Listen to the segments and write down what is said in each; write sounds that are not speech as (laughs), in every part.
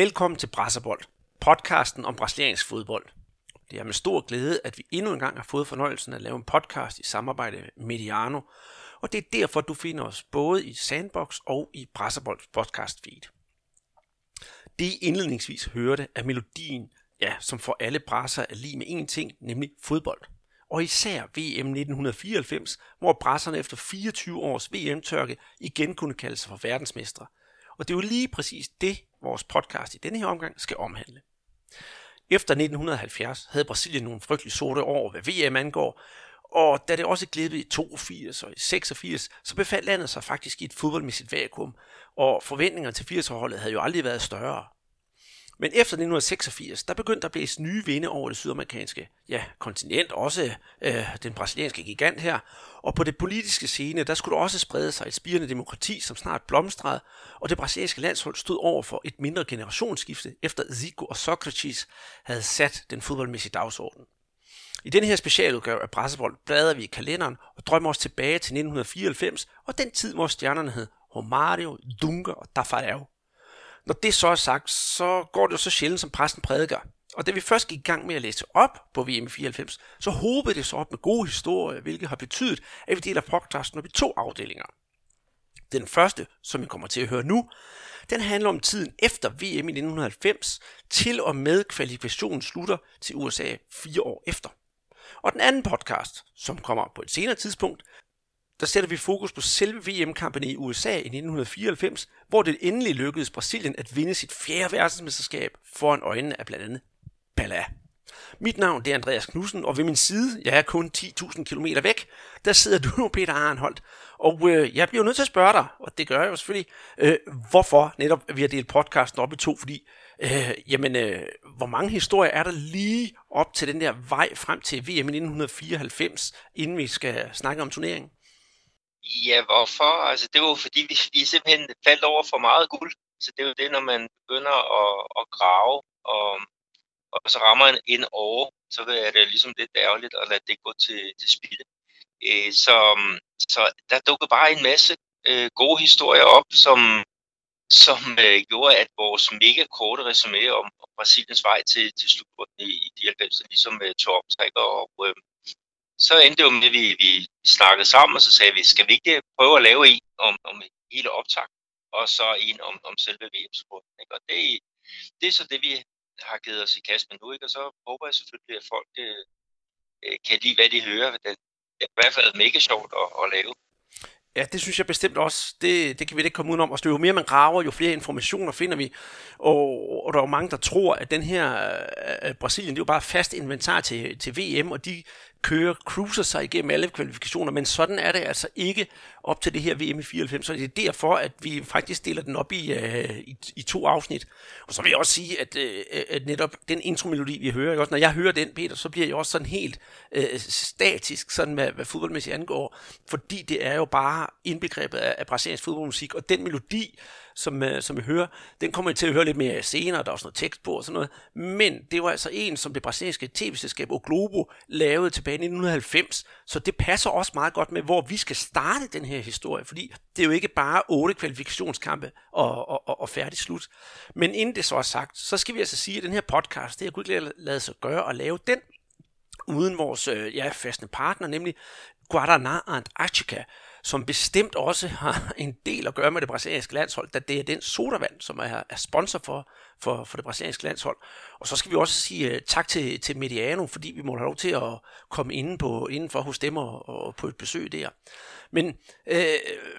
Velkommen til Brasserbold, podcasten om brasiliansk fodbold. Det er med stor glæde, at vi endnu en gang har fået fornøjelsen at lave en podcast i samarbejde med Mediano, og det er derfor, du finder os både i Sandbox og i Brasserbolds podcast feed. Det I indledningsvis hørte er melodien, ja, som for alle brasser er lige med én ting, nemlig fodbold. Og især VM 1994, hvor brasserne efter 24 års VM-tørke igen kunne kalde sig for verdensmestre. Og det er jo lige præcis det, vores podcast i denne her omgang skal omhandle. Efter 1970 havde Brasilien nogle frygtelige sorte år, hvad VM angår, og da det også glippede i 82 og i 86, så befandt landet sig faktisk i et fodboldmæssigt vakuum, og forventningerne til 80-holdet havde jo aldrig været større. Men efter 1986, der begyndte der at blæse nye vinde over det sydamerikanske ja, kontinent, også øh, den brasilianske gigant her. Og på det politiske scene, der skulle der også sprede sig et spirende demokrati, som snart blomstrede, og det brasilianske landshold stod over for et mindre generationsskifte, efter Zico og Socrates havde sat den fodboldmæssige dagsorden. I denne her specialudgave af Brassebold bladrer vi i kalenderen og drømmer os tilbage til 1994 og den tid, hvor stjernerne hed Romario, Dunga og Tafarel. Når det så er sagt, så går det jo så sjældent, som præsten prædiker. Og da vi først gik i gang med at læse op på VM 94, så håbede det så op med gode historier, hvilket har betydet, at vi deler podcasten op i to afdelinger. Den første, som I kommer til at høre nu, den handler om tiden efter VM i 1990 til og med kvalifikationen slutter til USA fire år efter. Og den anden podcast, som kommer på et senere tidspunkt, der sætter vi fokus på selve VM-kampen i USA i 1994, hvor det endelig lykkedes Brasilien at vinde sit fjerde verdensmesterskab foran øjnene af blandt andet Pelé. Mit navn det er Andreas Knudsen, og ved min side, jeg er kun 10.000 km væk, der sidder du, Peter Arnholdt. Og øh, jeg bliver nødt til at spørge dig, og det gør jeg jo selvfølgelig, øh, hvorfor netop vi har delt podcasten op i to, fordi øh, jamen, øh, hvor mange historier er der lige op til den der vej frem til VM i 1994, inden vi skal snakke om turneringen? Ja, hvorfor? Altså, det var fordi, vi, vi simpelthen faldt over for meget guld. Så det er jo det, når man begynder at, at grave, og, og så rammer en ind over, så er det ligesom lidt ærgerligt at lade det gå til, til spilde. Øh, så, så der dukkede bare en masse øh, gode historier op, som, som øh, gjorde, at vores mega korte resume om, om Brasiliens vej til, til slutrunden i, i de 90'erne ligesom øh, tog optræk, og øh, så endte det jo med, at vi, vi snakkede sammen, og så sagde vi, skal vi ikke prøve at lave en om, om hele optag, og så en om, om selve VM-sporten. Og det, det er så det, vi har givet os i kast med nu, ikke? og så håber jeg selvfølgelig, at folk øh, øh kan lide, hvad de hører. Det er i hvert fald mega sjovt at, at lave. Ja, det synes jeg bestemt også. Det, det kan vi ikke komme udenom. Og jo mere man graver, jo flere informationer finder vi. Og, og der er jo mange, der tror, at den her øh, Brasilien, det er jo bare fast inventar til, til VM, og de kører, cruiser sig igennem alle kvalifikationer, men sådan er det altså ikke op til det her VM i 94, så det er derfor, at vi faktisk deler den op i, uh, i, i to afsnit. Og så vil jeg også sige, at, uh, at netop den intromelodi, vi hører, også, når jeg hører den, Peter, så bliver jeg også sådan helt uh, statisk, sådan hvad, hvad fodboldmæssigt angår, fordi det er jo bare indbegrebet af, af brasiliansk fodboldmusik, og den melodi, som, øh, som vi hører, den kommer I til at høre lidt mere senere, der er også noget tekst på og sådan noget, men det var altså en, som det brasilianske tv-selskab O Globo lavede tilbage i 1990, så det passer også meget godt med, hvor vi skal starte den her historie, fordi det er jo ikke bare otte kvalifikationskampe og, og, og, og færdig slut. Men inden det så er sagt, så skal vi altså sige, at den her podcast, det har kunne ikke lade sig gøre at lave den, uden vores øh, ja, fastende partner, nemlig Guaraná Antarctica, som bestemt også har (laughs) en del at gøre med det brasilianske landshold, da det er den sodavand, som er, er sponsor for, for, for det brasilianske landshold. Og så skal vi også sige uh, tak til, til Mediano, fordi vi må have lov til at komme inden på, indenfor hos dem og, og på et besøg der. Men uh,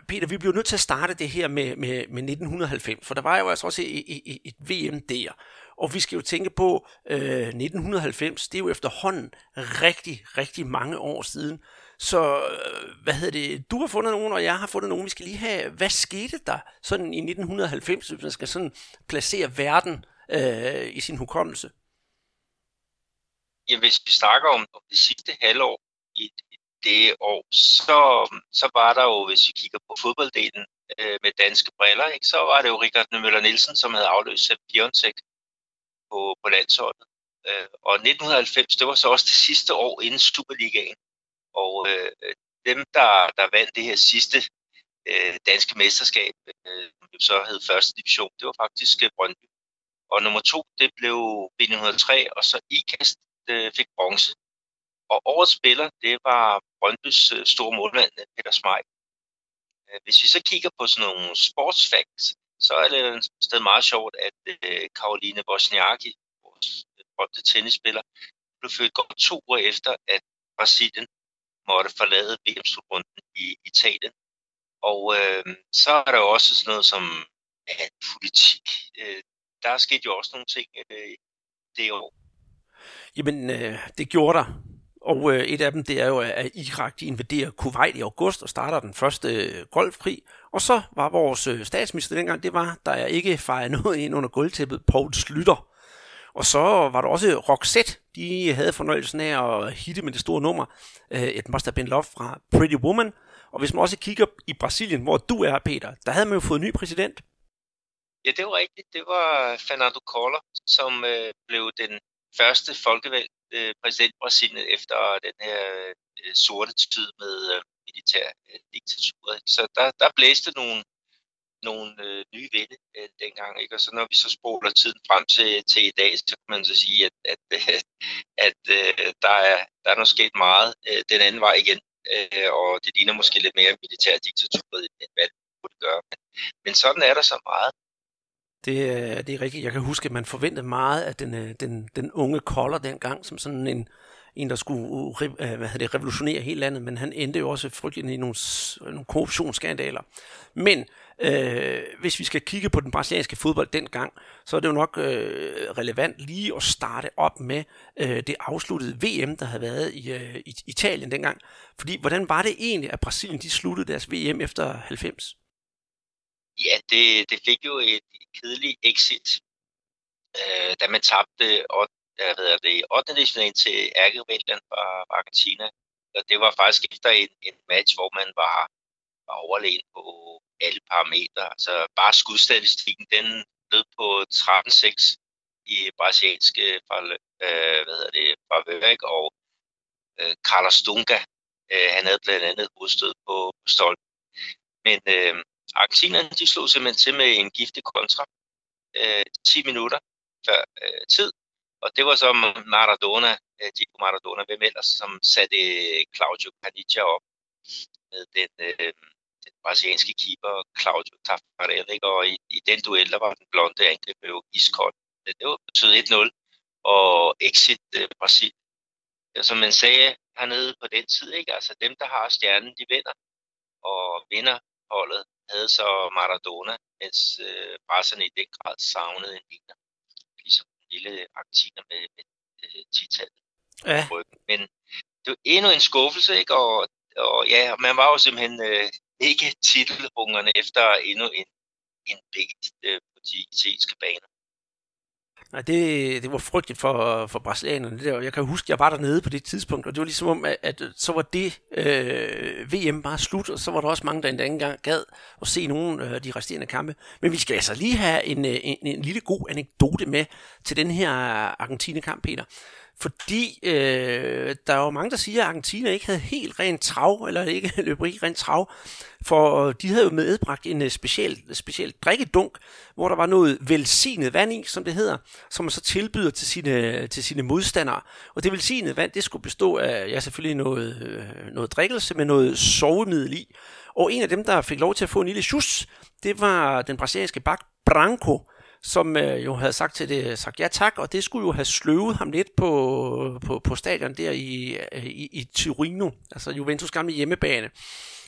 Peter, vi bliver nødt til at starte det her med, med, med 1990, for der var jo altså også et, et, et VM der. Og vi skal jo tænke på, uh, øh, 1990, det er jo efterhånden rigtig, rigtig mange år siden. Så øh, hvad hedder det? Du har fundet nogen, og jeg har fundet nogen. Vi skal lige have, hvad skete der sådan i 1990, hvis man skal sådan placere verden øh, i sin hukommelse? Ja, hvis vi snakker om, det sidste halvår i det år, så, så var der jo, hvis vi kigger på fodbolddelen øh, med danske briller, ikke, så var det jo Richard Møller Nielsen, som havde afløst Sepp Piontek på, på landsholdet. Øh, og 1990, det var så også det sidste år inden Superligaen. Og øh, dem, der, der vandt det her sidste øh, danske mesterskab, øh, som så hed første division, det var faktisk øh, Brøndby. Og nummer to, det blev B903, og så IKAST øh, fik bronze. Og årets spiller, det var Brøndbys øh, store målmand, øh, Peter Smeichel. Øh, hvis vi så kigger på sådan nogle sportsfacts, så er det et sted meget sjovt, at øh, Karoline Wozniacki, vores øh, berømte tennisspiller, blev født godt to år efter, at Brasilien måtte forlade VM-slutrunden i Italien. Og øh, så er der jo også sådan noget som ja, politik. Øh, der er sket jo også nogle ting øh, det år. Jamen, øh, det gjorde der. Og øh, et af dem, det er jo, at Irak de invaderer Kuwait i august og starter den første øh, golfkrig. Og så var vores øh, statsminister dengang, det var, der er ikke fejret (laughs) noget ind under gulvtæppet, Poul Slytter. Og så var der også Roxette, de havde fornøjelsen af at hitte med det store nummer, øh, et Must Have Been Love fra Pretty Woman. Og hvis man også kigger i Brasilien, hvor du er, Peter, der havde man jo fået en ny præsident. Ja, det var rigtigt. Det var Fernando Collor, som øh, blev den første folkevalgte øh, præsident Brasilien efter den her øh, sorte tid med øh, militær øh, diktatur. Så der, der blæste nogle, nogle øh, nye vinde øh, dengang. Ikke? Og så når vi så spoler tiden frem til, til i dag, så kan man så sige, at, at, (laughs) øh, at øh, der, er, der er nu sket meget øh, den anden vej igen. Øh, og det ligner måske lidt mere militær diktatur, end hvad det burde gøre. Men, men sådan er der så meget. Det, øh, det er rigtigt. Jeg kan huske, at man forventede meget af den, øh, den, den unge kolder dengang, som sådan en, en der skulle øh, øh, hvad det, revolutionere hele landet, men han endte jo også frygteligt i nogle, nogle korruptionsskandaler. Men øh, hvis vi skal kigge på den brasilianske fodbold dengang, så er det jo nok øh, relevant lige at starte op med øh, det afsluttede VM, der havde været i, øh, i Italien dengang. Fordi hvordan var det egentlig, at Brasilien de sluttede deres VM efter 90? Ja, det, det fik jo et kedeligt exit, øh, da man tabte 8, Øh, hvad hedder det, 8. division til ærkevælgeren fra Argentina. Og det var faktisk efter en, en match, hvor man var, var overlegen på alle parametre. Altså bare skudstatistikken, den lød på 13-6 i brasilianske øh, fra, øh, hvad hedder det, fra Vørik, og øh, Carlos Dunga, øh, han havde blandt andet hovedstød på, på stolpen. Men øh, Argentinerne de slog simpelthen til med en giftig kontra øh, 10 minutter før øh, tid. Og det var så Maradona, øh, Diego Maradona, hvem ellers, som satte øh, Claudio Caniggia op med den, øh, den brasilianske keeper Claudio Taffarel. Ikke? Og i, i den duel, der var den blonde angreb jo iskold. Det var betød 1-0 og exit øh, Brasil. Som man sagde hernede på den tid, ikke? altså dem, der har stjernen, de vinder. Og vinder holdet havde så Maradona, mens øh, brasserne i den grad savnede en vinder. Lille argentiner med, med øh, titallet. Ja. Men det var endnu en skuffelse, ikke? Og, og ja, man var jo simpelthen øh, ikke titelhungerne efter endnu en, en big øh, på de italienske baner. Nej, det, det var frygteligt for, for brasilianerne. Det der. Jeg kan huske, jeg var dernede på det tidspunkt, og det var ligesom om, at, at så var det øh, VM bare slut, og så var der også mange, der endda ikke engang gad at se nogle af øh, de resterende kampe. Men vi skal altså lige have en, øh, en, en lille god anekdote med til den her Argentina-kamp, Peter. Fordi øh, der er jo mange, der siger, at Argentina ikke havde helt rent trav, eller ikke (laughs) løb ikke rent trav, for øh, de havde jo medbragt en øh, speciel, speciel drikkedunk, hvor der var noget velsignet vand i, som det hedder, som man så tilbyder til sine, til sine modstandere. Og det velsignede vand, det skulle bestå af, ja selvfølgelig noget, øh, noget drikkelse med noget sovemiddel i. Og en af dem, der fik lov til at få en lille sjus, det var den brasilianske bak Branco, som øh, jo havde sagt til det, sagt ja tak, og det skulle jo have sløvet ham lidt på, på, på stadion der i, øh, i, i Torino, altså Juventus gamle hjemmebane.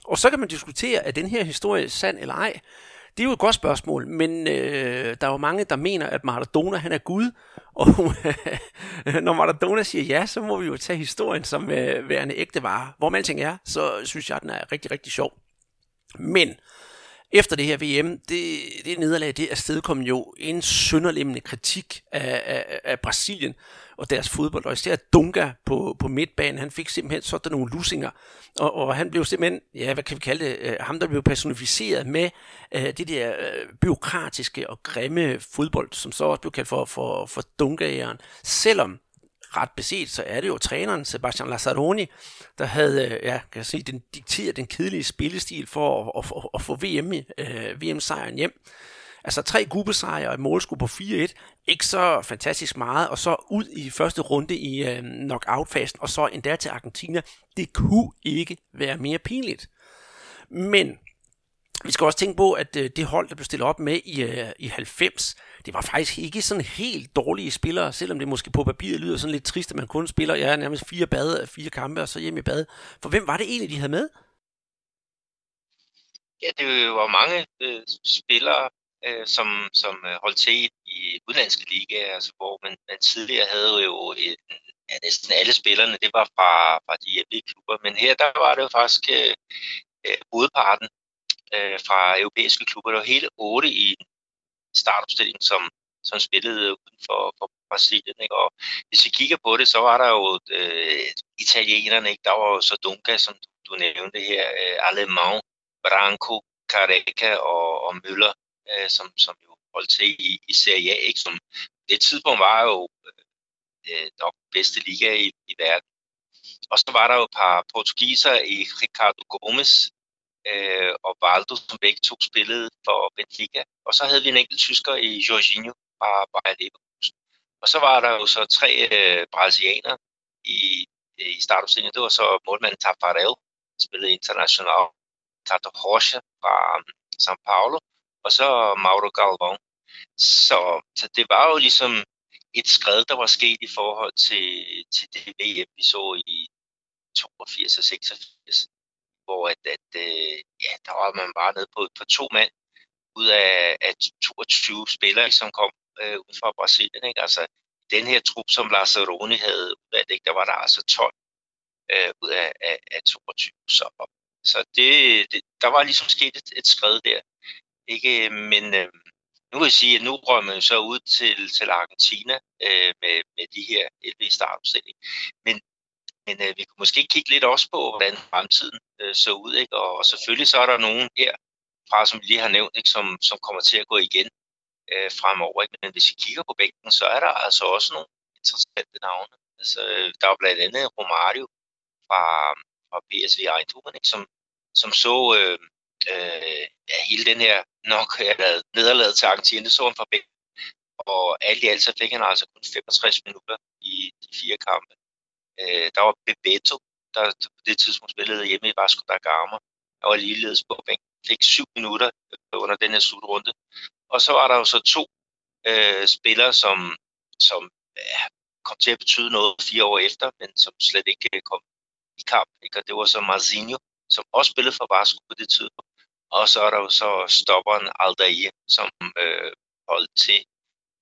Og så kan man diskutere, er den her historie sand eller ej. Det er jo et godt spørgsmål, men øh, der er jo mange, der mener, at Maradona han er Gud, og (laughs) når Maradona siger ja, så må vi jo tage historien som øh, værende ægte vare. Hvor man alting er, så synes jeg, at den er rigtig, rigtig sjov. Men efter det her VM, det, det nederlag, det afstedkom jo en sønderlemmende kritik af, af, af Brasilien og deres fodbold, og især Dunga på, på midtbanen, han fik simpelthen sådan nogle lusinger, og, og han blev simpelthen, ja, hvad kan vi kalde det, øh, ham der blev personificeret med uh, det der uh, byråkratiske og grimme fodbold, som så også blev kaldt for, for, for Dunga-æren, selvom ret beset, så er det jo træneren Sebastian Lazzaroni, der havde, øh, ja, kan jeg sige, den dikteret den kedelige spillestil for at, at, at, at få VM, øh, VM-sejren hjem. Altså tre gruppesejre og et målskud på 4-1, ikke så fantastisk meget, og så ud i første runde i øh, knockout-fasen, og så endda til Argentina. Det kunne ikke være mere pinligt. Men vi skal også tænke på, at øh, det hold, der blev stillet op med i, øh, i 90, det var faktisk ikke sådan helt dårlige spillere, selvom det måske på papiret lyder sådan lidt trist, at man kun spiller ja, nærmest fire, bade, fire kampe og så hjem i bad. For hvem var det egentlig, de havde med? Ja, det var mange øh, spillere, øh, som, som øh, holdt til i udlandske ligaer, altså, hvor man, man tidligere havde jo et, ja, næsten alle spillerne, det var fra, fra de hjemlige klubber, men her der var det jo faktisk øh, øh hovedparten øh, fra europæiske klubber. Der var hele otte i startopstilling, som, som spillede uden for, for Brasilien. Ikke? Og hvis vi kigger på det, så var der jo øh, italienerne, ikke? der var jo så Dunga, som du nævnte her, øh, Alemão, Branco, Careca og, og Møller, øh, som, som jo holdt til i, i Serie A, ikke? som det tidspunkt var jo øh, øh, nok bedste liga i, i verden. Og så var der jo et par portugiser i Ricardo Gomes, øh, og Valdo, som begge to spillede for Benfica. Og så havde vi en enkelt tysker i Jorginho fra Bayer Leverkusen. Og så var der jo så tre øh, brasilianere i, øh, i startopstillingen. Det var så målmanden Tafarel, der spillede international. Tato Rocha fra um, São Paulo. Og så Mauro Galvão. Så, så det var jo ligesom et skred, der var sket i forhold til, til det VM, vi så i 82 og 86 hvor at, at øh, ja, der var man bare nede på, på to mand ud af, af 22 spillere, som kom øh, ud fra Brasilien. Ikke? Altså, den her trup, som Lazzaroni havde udvalgt, ikke? der var der altså 12 øh, ud af, af, af 22. Så, så det, det, der var ligesom sket et, et skred der. Ikke? Men øh, nu vil jeg sige, at nu røg man så ud til, til Argentina øh, med, med de her 11 startopstilling. Men men øh, vi kunne måske kigge lidt også på, hvordan fremtiden øh, så ud. Ikke? Og, og selvfølgelig så er der nogen her, fra som vi lige har nævnt, ikke? Som, som kommer til at gå igen øh, fremover. Ikke? Men hvis vi kigger på bænken, så er der altså også nogle interessante navne. Altså, øh, der er blandt andet Romario fra, fra PSV Eindhoven, ikke? Som, som så øh, øh, ja, hele den her nok nederlaget til Argentina, så han fra bænken. Og alt i alt så fik han altså kun 65 minutter i de fire kampe. Øh, der var Bebeto, der på det tidspunkt spillede hjemme i Vasco da Gama. Der var ligeledes på bænken. Fik syv minutter øh, under den her slutrunde. Og så var der jo så to øh, spillere, som, som ja, kom til at betyde noget fire år efter, men som slet ikke øh, kom i kamp. Ikke? Og det var så Marzinho, som også spillede for Vasco på det tidspunkt. Og så er der jo så stopperen Aldair, som øh, holdt til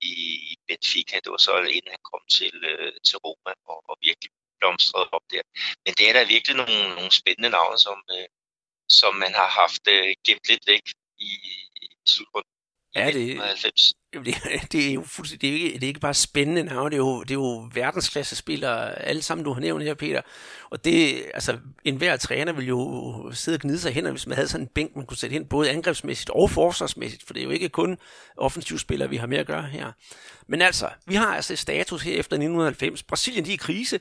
i Benfica. Det var så inden han kom til, øh, til Roma og, og virkelig blomstret op der. Men det er da virkelig nogle, nogle spændende navne, som, øh, som man har haft øh, gemt lidt væk i, i slutrunden. Ja, det, det, det er jo fuldstændig, det er ikke, det er ikke bare spændende navn, det er jo, det er jo verdensklasse spillere, alle sammen du har nævnt her, Peter. Og det, altså, enhver træner vil jo sidde og gnide sig hen, hvis man havde sådan en bænk, man kunne sætte hen, både angrebsmæssigt og forsvarsmæssigt, for det er jo ikke kun offensivspillere, vi har med at gøre her. Men altså, vi har altså status her efter 1990. Brasilien, de er i krise,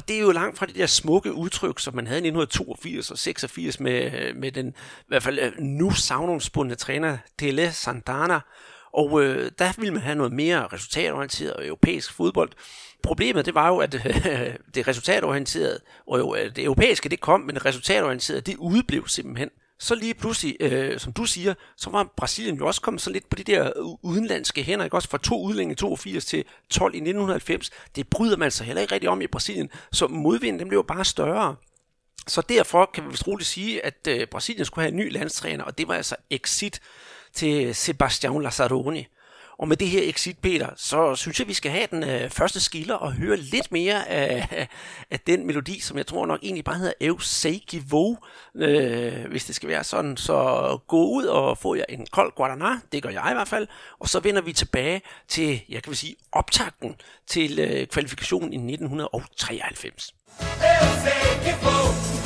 og det er jo langt fra det der smukke udtryk, som man havde i 1982 og 86 med, øh, med den i hvert fald øh, nu savnomsbundne træner Tele Santana. Og øh, der ville man have noget mere resultatorienteret europæisk fodbold. Problemet det var jo, at (laughs) øh, det resultatorienterede, og jo, øh, det europæiske det kom, men det resultatorienterede det udblev simpelthen så lige pludselig, øh, som du siger, så var Brasilien jo også kommet så lidt på de der udenlandske hænder, ikke? også fra to udlændinge i 82 til 12 i 1990. Det bryder man sig heller ikke rigtig om i Brasilien, så modvinden den blev bare større. Så derfor kan vi vist roligt sige, at øh, Brasilien skulle have en ny landstræner, og det var altså exit til Sebastian Lazzaroni. Og med det her exit, Peter, så synes jeg, vi skal have den øh, første skiller og høre lidt mere af, af den melodi, som jeg tror nok egentlig bare hedder Eu Sei øh, hvis det skal være sådan. Så gå ud og få jer en kold Guaraná, det gør jeg i hvert fald, og så vender vi tilbage til, jeg kan sige, optakten til øh, kvalifikationen i 1993. Eu sei que vou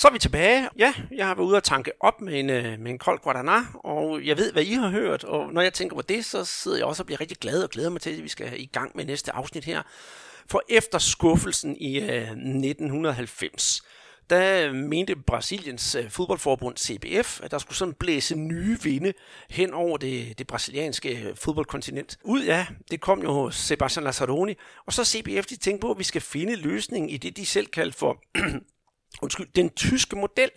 Så er vi tilbage. Ja, jeg har været ude og tanke op med en, øh, med en kold Guadana, og jeg ved, hvad I har hørt, og når jeg tænker på det, så sidder jeg også og bliver rigtig glad og glæder mig til, at vi skal i gang med næste afsnit her. For efter skuffelsen i øh, 1990, der øh, mente Brasiliens øh, fodboldforbund CBF, at der skulle sådan blæse nye vinde hen over det, det brasilianske øh, fodboldkontinent. Ud af, det kom jo Sebastian Lazzaroni, og så CBF de tænkte på, at vi skal finde løsningen i det, de selv kaldte for (clears throat) undskyld, den tyske model.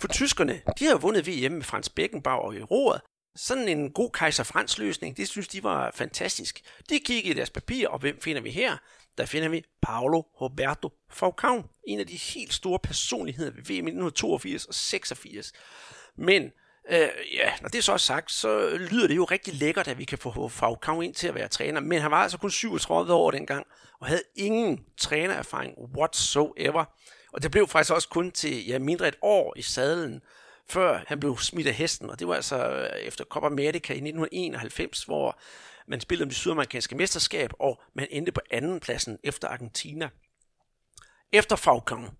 For tyskerne, de har vundet VM med Frans Beckenbauer i roret. Sådan en god kejser Frans løsning, det synes de var fantastisk. De kiggede i deres papir, og hvem finder vi her? Der finder vi Paolo Roberto Falcao, en af de helt store personligheder ved VM 1982 og 86. Men øh, ja, når det er så sagt, så lyder det jo rigtig lækkert, at vi kan få Falcao ind til at være træner. Men han var altså kun 37 år dengang, og havde ingen trænererfaring whatsoever. Og det blev faktisk også kun til ja, mindre et år i sadlen, før han blev smidt af hesten. Og det var altså øh, efter Copa America i 1991, hvor man spillede om det sydamerikanske mesterskab, og man endte på anden pladsen efter Argentina. Efter Falcon,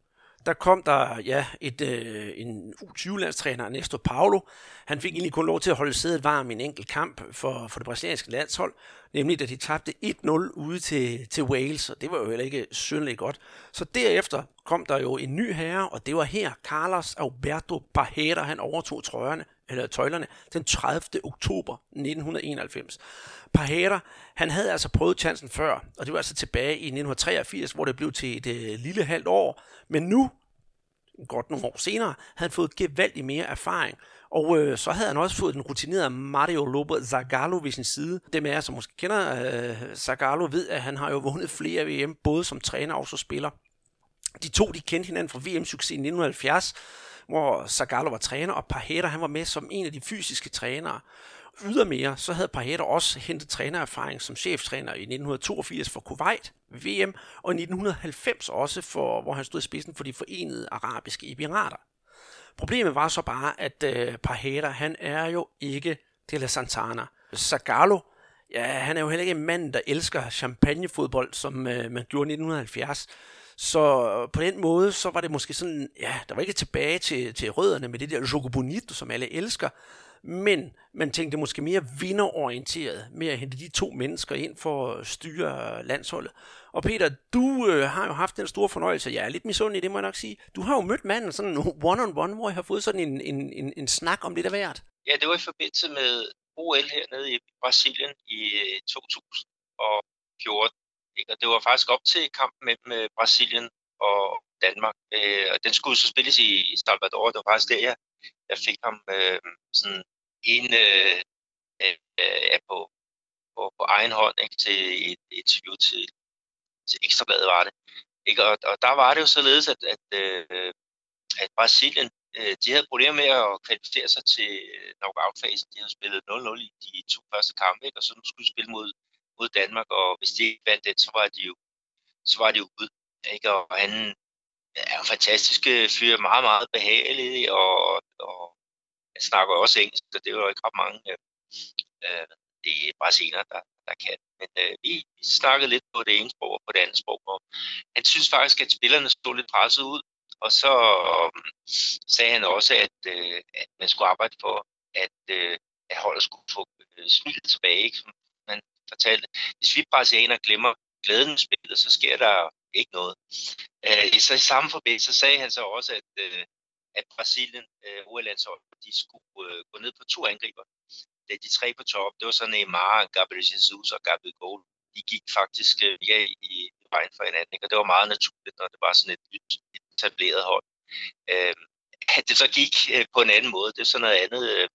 der kom der ja, et, øh, en U20-landstræner, Ernesto Paulo. Han fik egentlig kun lov til at holde sædet varm i en enkelt kamp for, for det brasilianske landshold, nemlig da de tabte 1-0 ude til, til Wales, og det var jo heller ikke synderligt godt. Så derefter kom der jo en ny herre, og det var her Carlos Alberto Parreira, han overtog trøjerne, eller tøjlerne den 30. oktober 1991. Parhater, han havde altså prøvet chancen før, og det var altså tilbage i 1983, hvor det blev til et øh, lille halvt år. Men nu, godt nogle år senere, havde han fået gevaldigt mere erfaring. Og øh, så havde han også fået den rutinerede Mario Lobo Zagallo ved sin side. Dem af jer, som måske kender øh, Zagallo, ved, at han har jo vundet flere VM, både som træner og som spiller. De to, de kendte hinanden fra VM-succes i 1970, hvor Zagallo var træner, og Pajeda, han var med som en af de fysiske trænere. Ydermere så havde Pajeda også hentet trænererfaring som cheftræner i 1982 for Kuwait VM, og i 1990 også, for, hvor han stod i spidsen for de forenede arabiske emirater. Problemet var så bare, at øh, Pajeda, han er jo ikke de la Santana. Zagallo, ja, han er jo heller ikke en mand, der elsker champagnefodbold, som øh, man gjorde i 1970. Så på den måde, så var det måske sådan, ja, der var ikke tilbage til, til rødderne med det der Jogobonito, som alle elsker, men man tænkte måske mere vinderorienteret med at hente de to mennesker ind for at styre landsholdet. Og Peter, du øh, har jo haft den store fornøjelse, jeg er lidt misundelig, det må jeg nok sige. Du har jo mødt manden sådan one-on-one, hvor jeg har fået sådan en, en, en, en snak om det der værd. Ja, det var i forbindelse med OL hernede i Brasilien i øh, 2014. Ikke? Og det var faktisk op til kampen mellem øh, Brasilien og Danmark. Øh, og den skulle så spilles i Salvador. Det var faktisk der, jeg, jeg fik ham øh, sådan en øh, øh, på, på, på egen hånd ikke? til et, et interview til, til Ekstrabladet var det. Ikke? Og, og der var det jo således, at, at, øh, at Brasilien øh, de havde problemer med at kvalificere sig til øh, knockout-fasen. De havde spillet 0-0 i de to første kampe, ikke? og så skulle de spille mod mod Danmark, og hvis de ikke vandt det, så var de jo, så var de jo ude. Ikke? Og han er en fantastisk øh, fyr, meget, meget behagelig, og, og han snakker også engelsk, så det er jo ikke ret mange øh, øh det er brasilianere, der, der kan. Men øh, vi, vi snakkede lidt på det ene sprog og på det andet sprog, og han synes faktisk, at spillerne stod lidt presset ud, og så øh, sagde han også, at, øh, at man skulle arbejde for, at, øh, at holdet skulle få øh, smilet tilbage, ikke? Som, fortalte, hvis vi brasilianer glemmer glæden med spillet, så sker der ikke noget. Øh, så i samme forbindelse så sagde han så også, at, øh, at Brasilien, øh, OL-landsholdet, de skulle øh, gå ned på to angriber. Det de tre på top, det var så Neymar, Gabriel Jesus og Gabriel Gold. De gik faktisk øh, ja, i vejen for hinanden, ikke? og det var meget naturligt, når det var sådan et nyt etableret hold. Øh, at det så gik øh, på en anden måde, det er sådan noget andet, øh,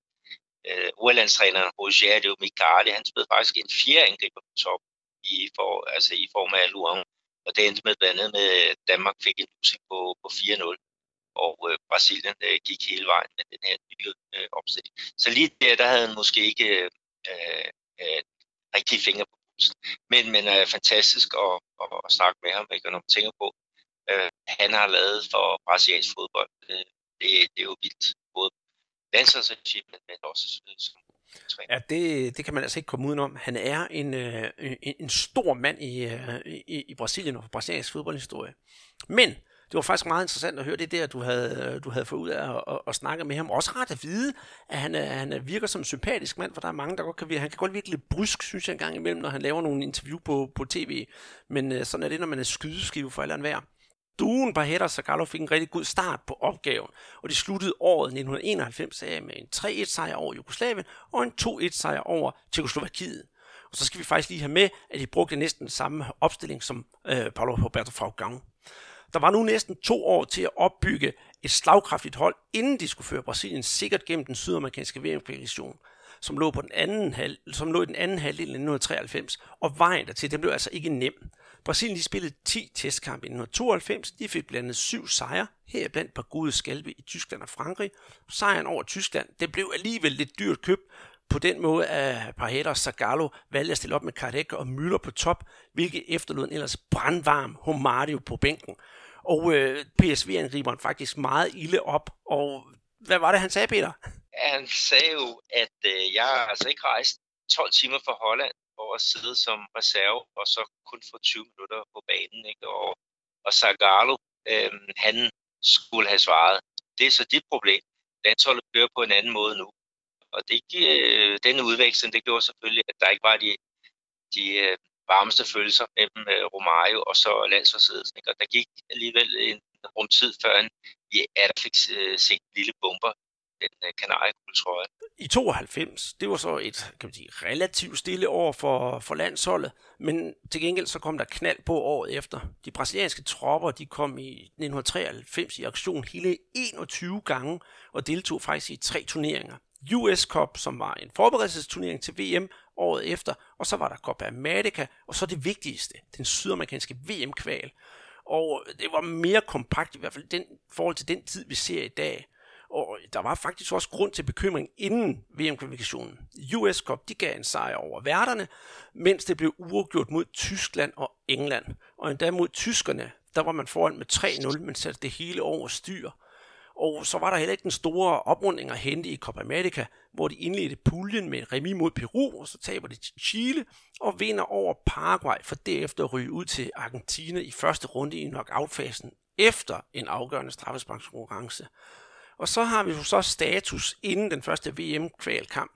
øh, OL-landstræneren Rogerio Micali, han spillede faktisk en fjerde angriber på top i, for, altså i form af Luang. Og det endte med blandt andet med, at Danmark fik en losing på, på 4-0 og øh, Brasilien øh, gik hele vejen med den her nye øh, opstilling. Så lige der, der havde han måske ikke øh, øh, øh rigtig fingre på pulsen. Men, men er øh, fantastisk at, at, at snakke med ham, ikke? Når man tænker på, øh, han har lavet for brasiliansk fodbold, øh, det, det er jo vildt. Både men, også øh, som træner. Ja, det, det kan man altså ikke komme udenom. Han er en, øh, en, en stor mand i, øh, i, i Brasilien og for brasiliansk fodboldhistorie. Men det var faktisk meget interessant at høre det der, du havde, du havde fået ud af at, at, at snakke med ham. Også ret at vide, at han, øh, han virker som en sympatisk mand, for der er mange, der godt kan virke. Han kan godt virkelig brysk, synes jeg, en gang imellem, når han laver nogle interview på, på tv. Men øh, sådan er det, når man er skydeskive for alle hver. Duen Barretter Zagallo fik en rigtig god start på opgaven, og de sluttede året 1991 af med en 3-1 sejr over Jugoslavien og en 2-1 sejr over Tjekoslovakiet. Og så skal vi faktisk lige have med, at de brugte næsten samme opstilling som øh, Paulo Roberto Falcão. Der var nu næsten to år til at opbygge et slagkraftigt hold, inden de skulle føre Brasilien sikkert gennem den sydamerikanske VM-kvalifikation, som lå, på den anden halv, som lå i den anden halvdel af 1993, og vejen dertil, den blev altså ikke nem. Brasilien de spillede 10 testkampe i 1992, de fik blandt andet syv sejre, heriblandt par gode skalpe i Tyskland og Frankrig. Sejren over Tyskland, det blev alligevel lidt dyrt køb, på den måde, at Parheta og Zagallo valgte at stille op med Kardec og Müller på top, hvilket efterlod en ellers brandvarm Homario på bænken. Og øh, PSV-angriberen faktisk meget ilde op. Og hvad var det, han sagde, Peter? Han sagde jo, at øh, jeg har altså ikke rejst 12 timer fra Holland for at sidde som reserve, og så kun få 20 minutter på banen. Ikke? Og, og Zagallo, øh, han skulle have svaret. Det er så dit problem. Landsholdet kører på en anden måde nu. Og det, øh, den udveksling, det gjorde selvfølgelig, at der ikke var de, de øh, varmeste følelser mellem øh, Romario og så landsholdsledelsen. Og der gik alligevel en rumtid, før han i der fik øh, set lille bomber den øh, kanarieguldtrøje. I 92, det var så et kan man sige, relativt stille år for, for landsholdet, men til gengæld så kom der knald på året efter. De brasilianske tropper de kom i 1993 i aktion hele 21 gange og deltog faktisk i tre turneringer. US Cup, som var en forberedelsesturnering til VM året efter, og så var der Copa America, og så det vigtigste, den sydamerikanske VM-kval. Og det var mere kompakt, i hvert fald den forhold til den tid, vi ser i dag. Og der var faktisk også grund til bekymring inden VM-kvalifikationen. US Cup de gav en sejr over værterne, mens det blev uafgjort mod Tyskland og England. Og endda mod tyskerne, der var man foran med 3-0, men satte det hele over styr. Og så var der heller ikke den store oprunding at hente i Copa America, hvor de indledte puljen med remi mod Peru, og så taber de til Chile og vinder over Paraguay, for derefter at ryge ud til Argentina i første runde i knockout-fasen efter en afgørende straffesparkskonkurrence. Og så har vi jo så status inden den første VM-kvalkamp.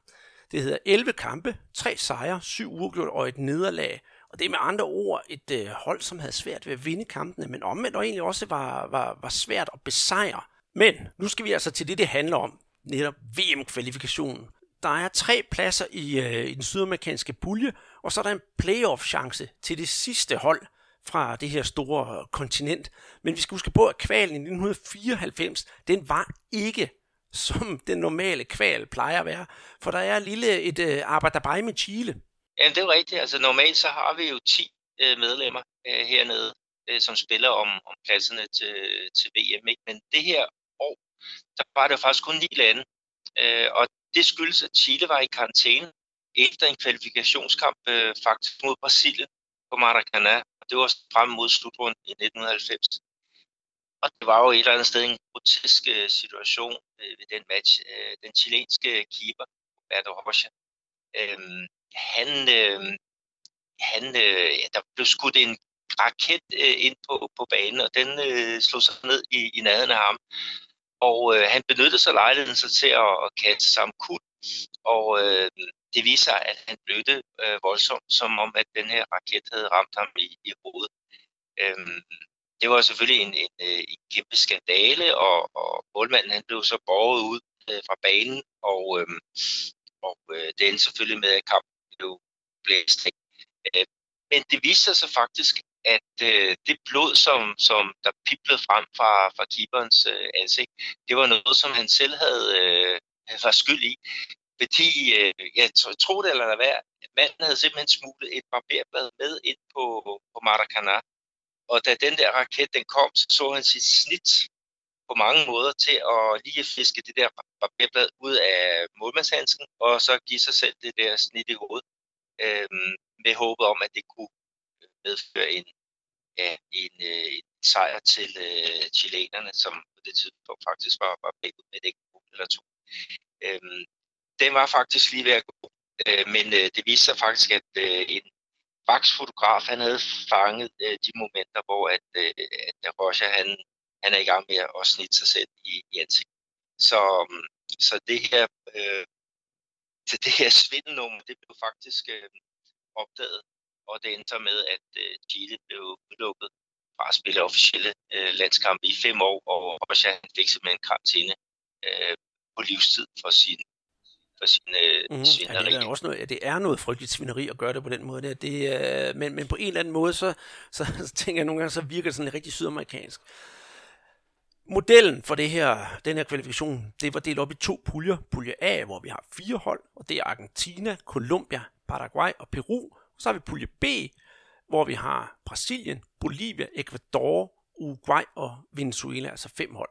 Det hedder 11 kampe, 3 sejre, 7 uafgjort og et nederlag. Og det er med andre ord et øh, hold, som havde svært ved at vinde kampene, men omvendt og egentlig også var, var, var svært at besejre. Men nu skal vi altså til det, det handler om, netop VM-kvalifikationen. Der er tre pladser i, øh, i den sydamerikanske pulje, og så er der en playoff-chance til det sidste hold fra det her store øh, kontinent. Men vi skal huske på, at kvalen i 1994, den var ikke som den normale kval plejer at være. For der er lille et øh, arbejderbej med Chile. Ja, det er rigtigt. Altså normalt så har vi jo 10 øh, medlemmer øh, hernede, øh, som spiller om, om pladserne til, til VM. Ikke? Men det her år, der var det faktisk kun ni lande. Øh, og det skyldes, at Chile var i karantæne efter en kvalifikationskamp øh, faktisk mod Brasilien på Maracanã. Det var frem mod slutrunden i 1990. Og det var jo et eller andet sted en grotesk øh, situation øh, ved den match. Øh, den chilenske keeper, Roberto Rocha, øh, han, øh, han, øh, der blev skudt en raket øh, ind på, på banen, og den øh, slog sig ned i, i nærheden af ham. Og øh, han benyttede sig lejligheden så til at, at kaste sammen kul, og øh, det viser sig, at han blødte øh, voldsomt, som om at den her raket havde ramt ham i, i hovedet. Øhm, det var selvfølgelig en, en, øh, en kæmpe skandale, og, og målmanden han blev så borget ud øh, fra banen, og, øh, og øh, det endte selvfølgelig med, at kampen blev blæst. Øh, men det viste sig så faktisk, at øh, det blod, som, som der piblede frem fra, fra keeperens øh, ansigt, det var noget, som han selv havde øh, var skyld i. Fordi, øh, jeg tror det eller hvad, være, manden havde simpelthen smuglet et barberblad med ind på, på Maracana. Og da den der raket den kom, så så han sit snit på mange måder til at lige fiske det der barberblad ud af målmandshandsken, og så give sig selv det der snit i hovedet, øh, med håbet om, at det kunne øh, medføre en, ja, en, øh, en sejr til øh, chilenerne, som på det tidspunkt faktisk var, var bagud med et enkelt eller to. Øhm, den var faktisk lige ved at gå, øh, men øh, det viste sig faktisk, at øh, en vaksfotograf, han havde fanget øh, de momenter, hvor at, øh, at Roger, han han er i gang med at snitte sig selv i, i ansigtet. Så, øhm, så det her, øh, det her svindelnummer, det blev faktisk øh, opdaget, og det endte med, at øh, Chile blev udelukket fra at spille officielle øh, landskampe i fem år, og også han fik simpelthen en karantæne øh, på livstid for sin for sin øh, mm, svineri. Ja, det, er også noget, ja, det er noget frygteligt svineri at gøre det på den måde. Der. Det, øh, men, men på en eller anden måde, så, så, (laughs) så tænker jeg nogle gange, så virker det sådan rigtig sydamerikansk. Modellen for det her, den her kvalifikation, det var delt op i to puljer. Pulje A, hvor vi har fire hold, og det er Argentina, Colombia, Paraguay og Peru. Og så har vi pulje B, hvor vi har Brasilien, Bolivia, Ecuador, Uruguay og Venezuela, altså fem hold.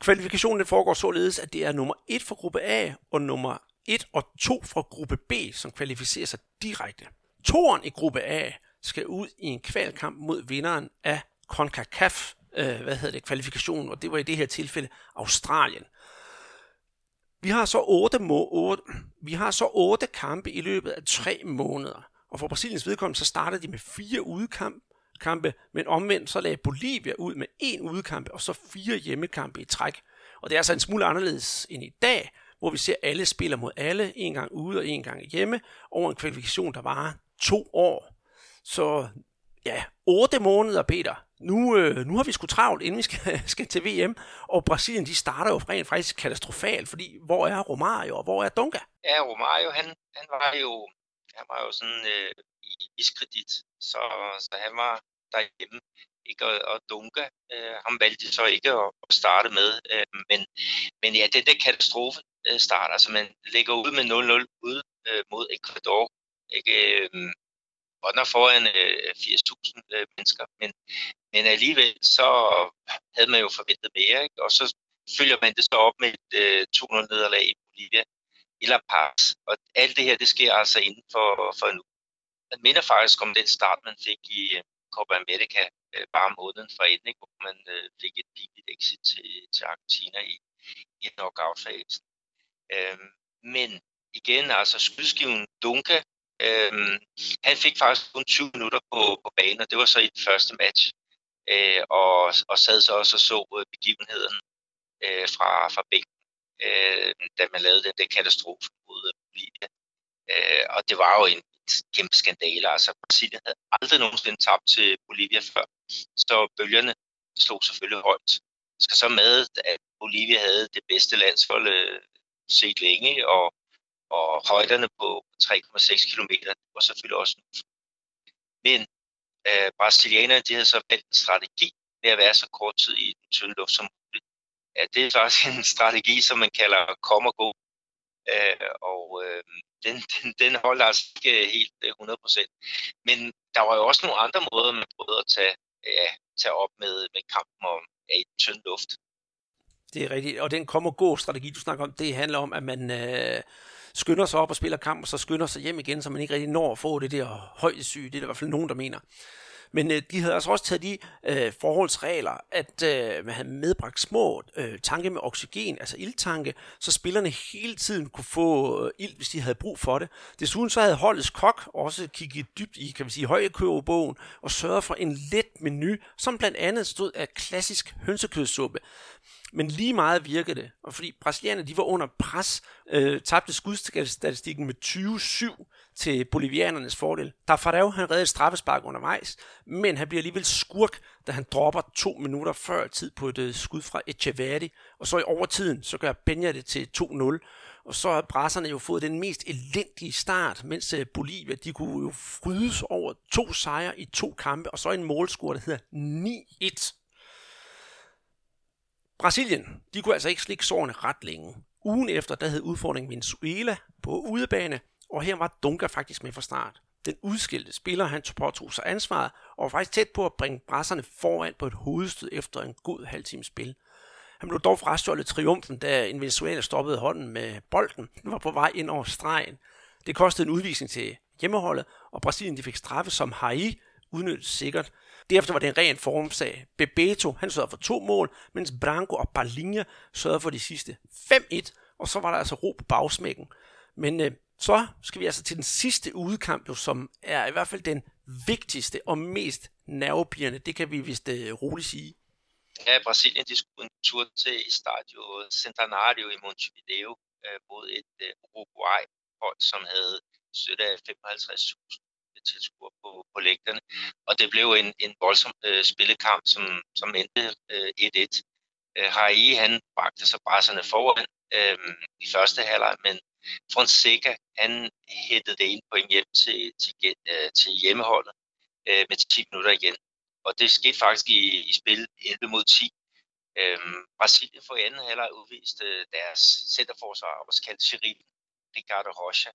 Kvalifikationen foregår således, at det er nummer 1 for gruppe A og nummer 1 og 2 fra gruppe B, som kvalificerer sig direkte. Toren i gruppe A skal ud i en kvalkamp mod vinderen af CONCACAF, øh, hvad hedder det, kvalifikationen, og det var i det her tilfælde Australien. Vi har så otte, må, otte, vi har så otte kampe i løbet af tre måneder. Og for Brasiliens vedkommende, så startede de med fire udekampe, kampe, men omvendt så lagde Bolivia ud med en udekampe og så fire hjemmekampe i træk. Og det er altså en smule anderledes end i dag, hvor vi ser alle spiller mod alle, en gang ude og en gang hjemme, over en kvalifikation, der varer to år. Så ja, otte måneder, Peter. Nu, øh, nu har vi sgu travlt, inden vi skal, (laughs) skal til VM, og Brasilien, de starter jo rent faktisk katastrofalt, fordi hvor er Romario, og hvor er Dunga? Ja, Romario, han, han var jo han var jo sådan øh, i iskredit, så, så han var derhjemme. Ikke? Og, og Dunga, øh, ham valgte de så ikke at, at starte med. Øh, men, men ja, den der katastrofe øh, starter, altså man ligger ud med 0-0 ud øh, mod Ecuador. Ikke? Øh, og der foran øh, 80.000 øh, mennesker, men, men alligevel så havde man jo forventet mere, ikke? og så følger man det så op med et øh, 2-0 nederlag i Bolivia, eller Paz. Og alt det her, det sker altså inden for, for nu. Man minder faktisk om den start, man fik i øh, Copa America uh, bare måneden for enden, hvor man øh, fik et billigt exit til, til Argentina i, i knockout-fasen. Øh, men igen, altså skydskiven Dunka, øh, han fik faktisk kun 20 minutter på, på banen, og det var så i den første match. Øh, og, og sad så også og så øh, begivenheden øh, fra, fra bænken øh, da man lavede den der katastrofe mod øh, Bolivia. Øh, og det var jo en kæmpe skandale. Altså, Brasilien havde aldrig nogensinde tabt til Bolivia før, så bølgerne slog selvfølgelig højt. Det skal så med, at Bolivia havde det bedste landshold øh, set længe, og, og højderne på 3,6 km var selvfølgelig også Men øh, brasilianerne de havde så valgt en strategi med at være så kort tid i den tynde luft som ja, det er faktisk en strategi, som man kalder kom og gå. Øh, og øh, den, den, den holder altså ikke helt øh, 100%. Men der var jo også nogle andre måder, man prøvede at tage, ja, tage op med, med kampen om ja, i tynd luft. Det er rigtigt. Og den kommer gå strategi, du snakker om, det handler om, at man øh, skynder sig op og spiller kamp, og så skynder sig hjem igen, så man ikke rigtig når at få det der højdesyge. Det er der i hvert fald nogen, der mener. Men øh, de havde altså også taget de øh, forholdsregler, at øh, man havde medbragt små øh, tanke med oxygen, altså ildtanke, så spillerne hele tiden kunne få øh, ild, hvis de havde brug for det. Desuden så havde holdets kok også kigget dybt i, kan man sige, højekøbebogen og sørget for en let menu, som blandt andet stod af klassisk hønsekødssuppe. Men lige meget virkede det, og fordi brasilianerne de var under pres, øh, tabte skudstatistikken med 20-7 til bolivianernes fordel. Tafarel han redde et straffespark undervejs, men han bliver alligevel skurk, da han dropper to minutter før tid på et øh, skud fra Echeverri, og så i overtiden, så gør Benja det til 2-0, og så har brasserne jo fået den mest elendige start, mens øh, Bolivia, de kunne jo frydes over to sejre i to kampe, og så en målscore, der hedder 9-1. Brasilien, de kunne altså ikke slikke sårene ret længe. Ugen efter, der havde udfordringen Venezuela på udebane, og her var Dunga faktisk med fra start. Den udskilte spiller, han påtog sig ansvaret, og var faktisk tæt på at bringe brasserne foran på et hovedstød efter en god halvtime spil. Han blev dog frastjålet triumfen, da en Venezuela stoppede hånden med bolden. Den var på vej ind over stregen. Det kostede en udvisning til hjemmeholdet, og Brasilien de fik straffe, som Hai udnyttet sikkert. Derefter var det en ren formsag. Bebeto, han sørgede for to mål, mens Branco og Palinha sørgede for de sidste 5-1, og så var der altså ro på bagsmækken. Men øh, så skal vi altså til den sidste udekamp, jo, som er i hvert fald den vigtigste og mest nervepirrende. Det kan vi vist øh, roligt sige. Ja, Brasilien de skulle en tur til Stadio Centenario i Montevideo øh, mod et øh, Uruguay-hold, som havde støtte af 55.000 tilskuere på, på lægterne. Og det blev en, en voldsom øh, spillekamp, som, som endte øh, 1-1. Øh, Harry, han bragte sig brasserne foran øh, i første halvleg, men Fonseca, han hættede det ind point hjem til, til, øh, til hjemmeholdet øh, med 10 minutter igen. Og det skete faktisk i, i spil 11 mod 10. Øhm, Brasilien for anden halvleg udviste øh, deres centerforsvar, også kaldt Sheriff, Ricardo Rocha.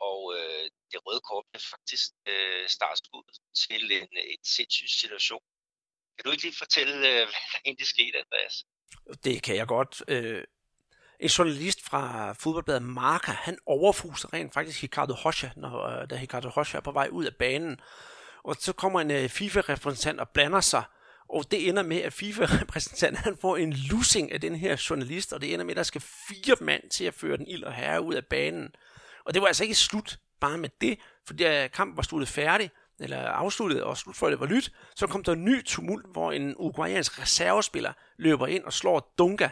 Og øh, det røde kort er faktisk øh, startskud til en, øh, en sindssyg situation. Kan du ikke lige fortælle, øh, hvad der egentlig skete, Andreas? Det kan jeg godt. Øh, en journalist fra fodboldbladet Marca, han overfuser rent faktisk Ricardo Rocha, når, øh, da Ricardo Rocha er på vej ud af banen. Og så kommer en øh, FIFA-repræsentant og blander sig, og det ender med, at FIFA-repræsentanten han får en losing af den her journalist, og det ender med, at der skal fire mand til at føre den ild og herre ud af banen. Og det var altså ikke slut bare med det, for da kampen var sluttet færdig, eller afsluttet, og slutfoldet var lyt, så kom der en ny tumult, hvor en uruguayansk reservespiller løber ind og slår Dunga.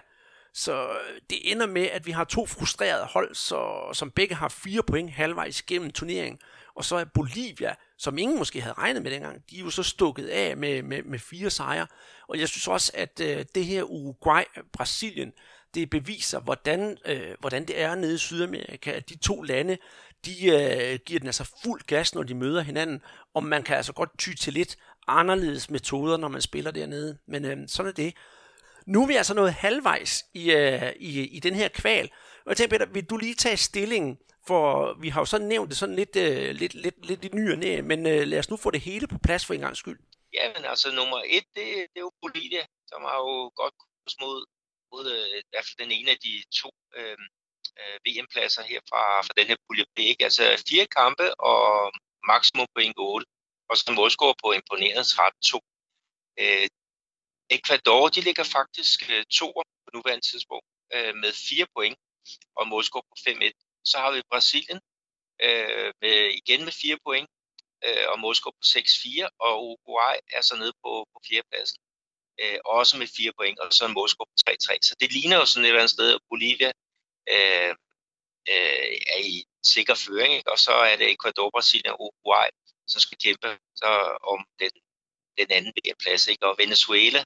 Så øh, det ender med, at vi har to frustrerede hold, så, som begge har fire point halvvejs gennem turneringen. Og så er Bolivia, som ingen måske havde regnet med dengang, de er jo så stukket af med, med, med fire sejre. Og jeg synes også, at øh, det her Uruguay-Brasilien, det beviser, hvordan, øh, hvordan det er nede i Sydamerika, at de to lande, de øh, giver den altså fuld gas, når de møder hinanden, og man kan altså godt ty til lidt anderledes metoder, når man spiller dernede. Men øh, sådan er det. Nu er vi altså nået halvvejs i, øh, i, i den her kval, og jeg tænker, Peter, vil du lige tage stillingen for vi har jo så nævnt det sådan lidt, øh, lidt, lidt, lidt i ny og næ, men øh, lad os nu få det hele på plads for en gang skyld. Ja, men altså nummer et, det, det er jo Bolivia, som har jo godt kurs mod, mod øh, i hvert fald den ene af de to øh, øh, VM-pladser her fra, fra den her pulje B. Altså fire kampe og maksimum på en goal, og så målscore på imponerende 13-2. Øh, Ecuador, de ligger faktisk øh, to på nuværende tidspunkt øh, med fire point og målscore på 5-1. Så har vi Brasilien øh, med, igen med fire point øh, og målscore på 6-4, og Uruguay er så nede på, på fjerdepladsen, øh, også med 4 point, og så en målscore på 3-3. Så det ligner jo sådan et eller andet sted, at Bolivia øh, øh, er i sikker føring, ikke? og så er det Ecuador, Brasilien og Uruguay, som skal kæmpe så om den, den anden plads. Ikke? Og Venezuela,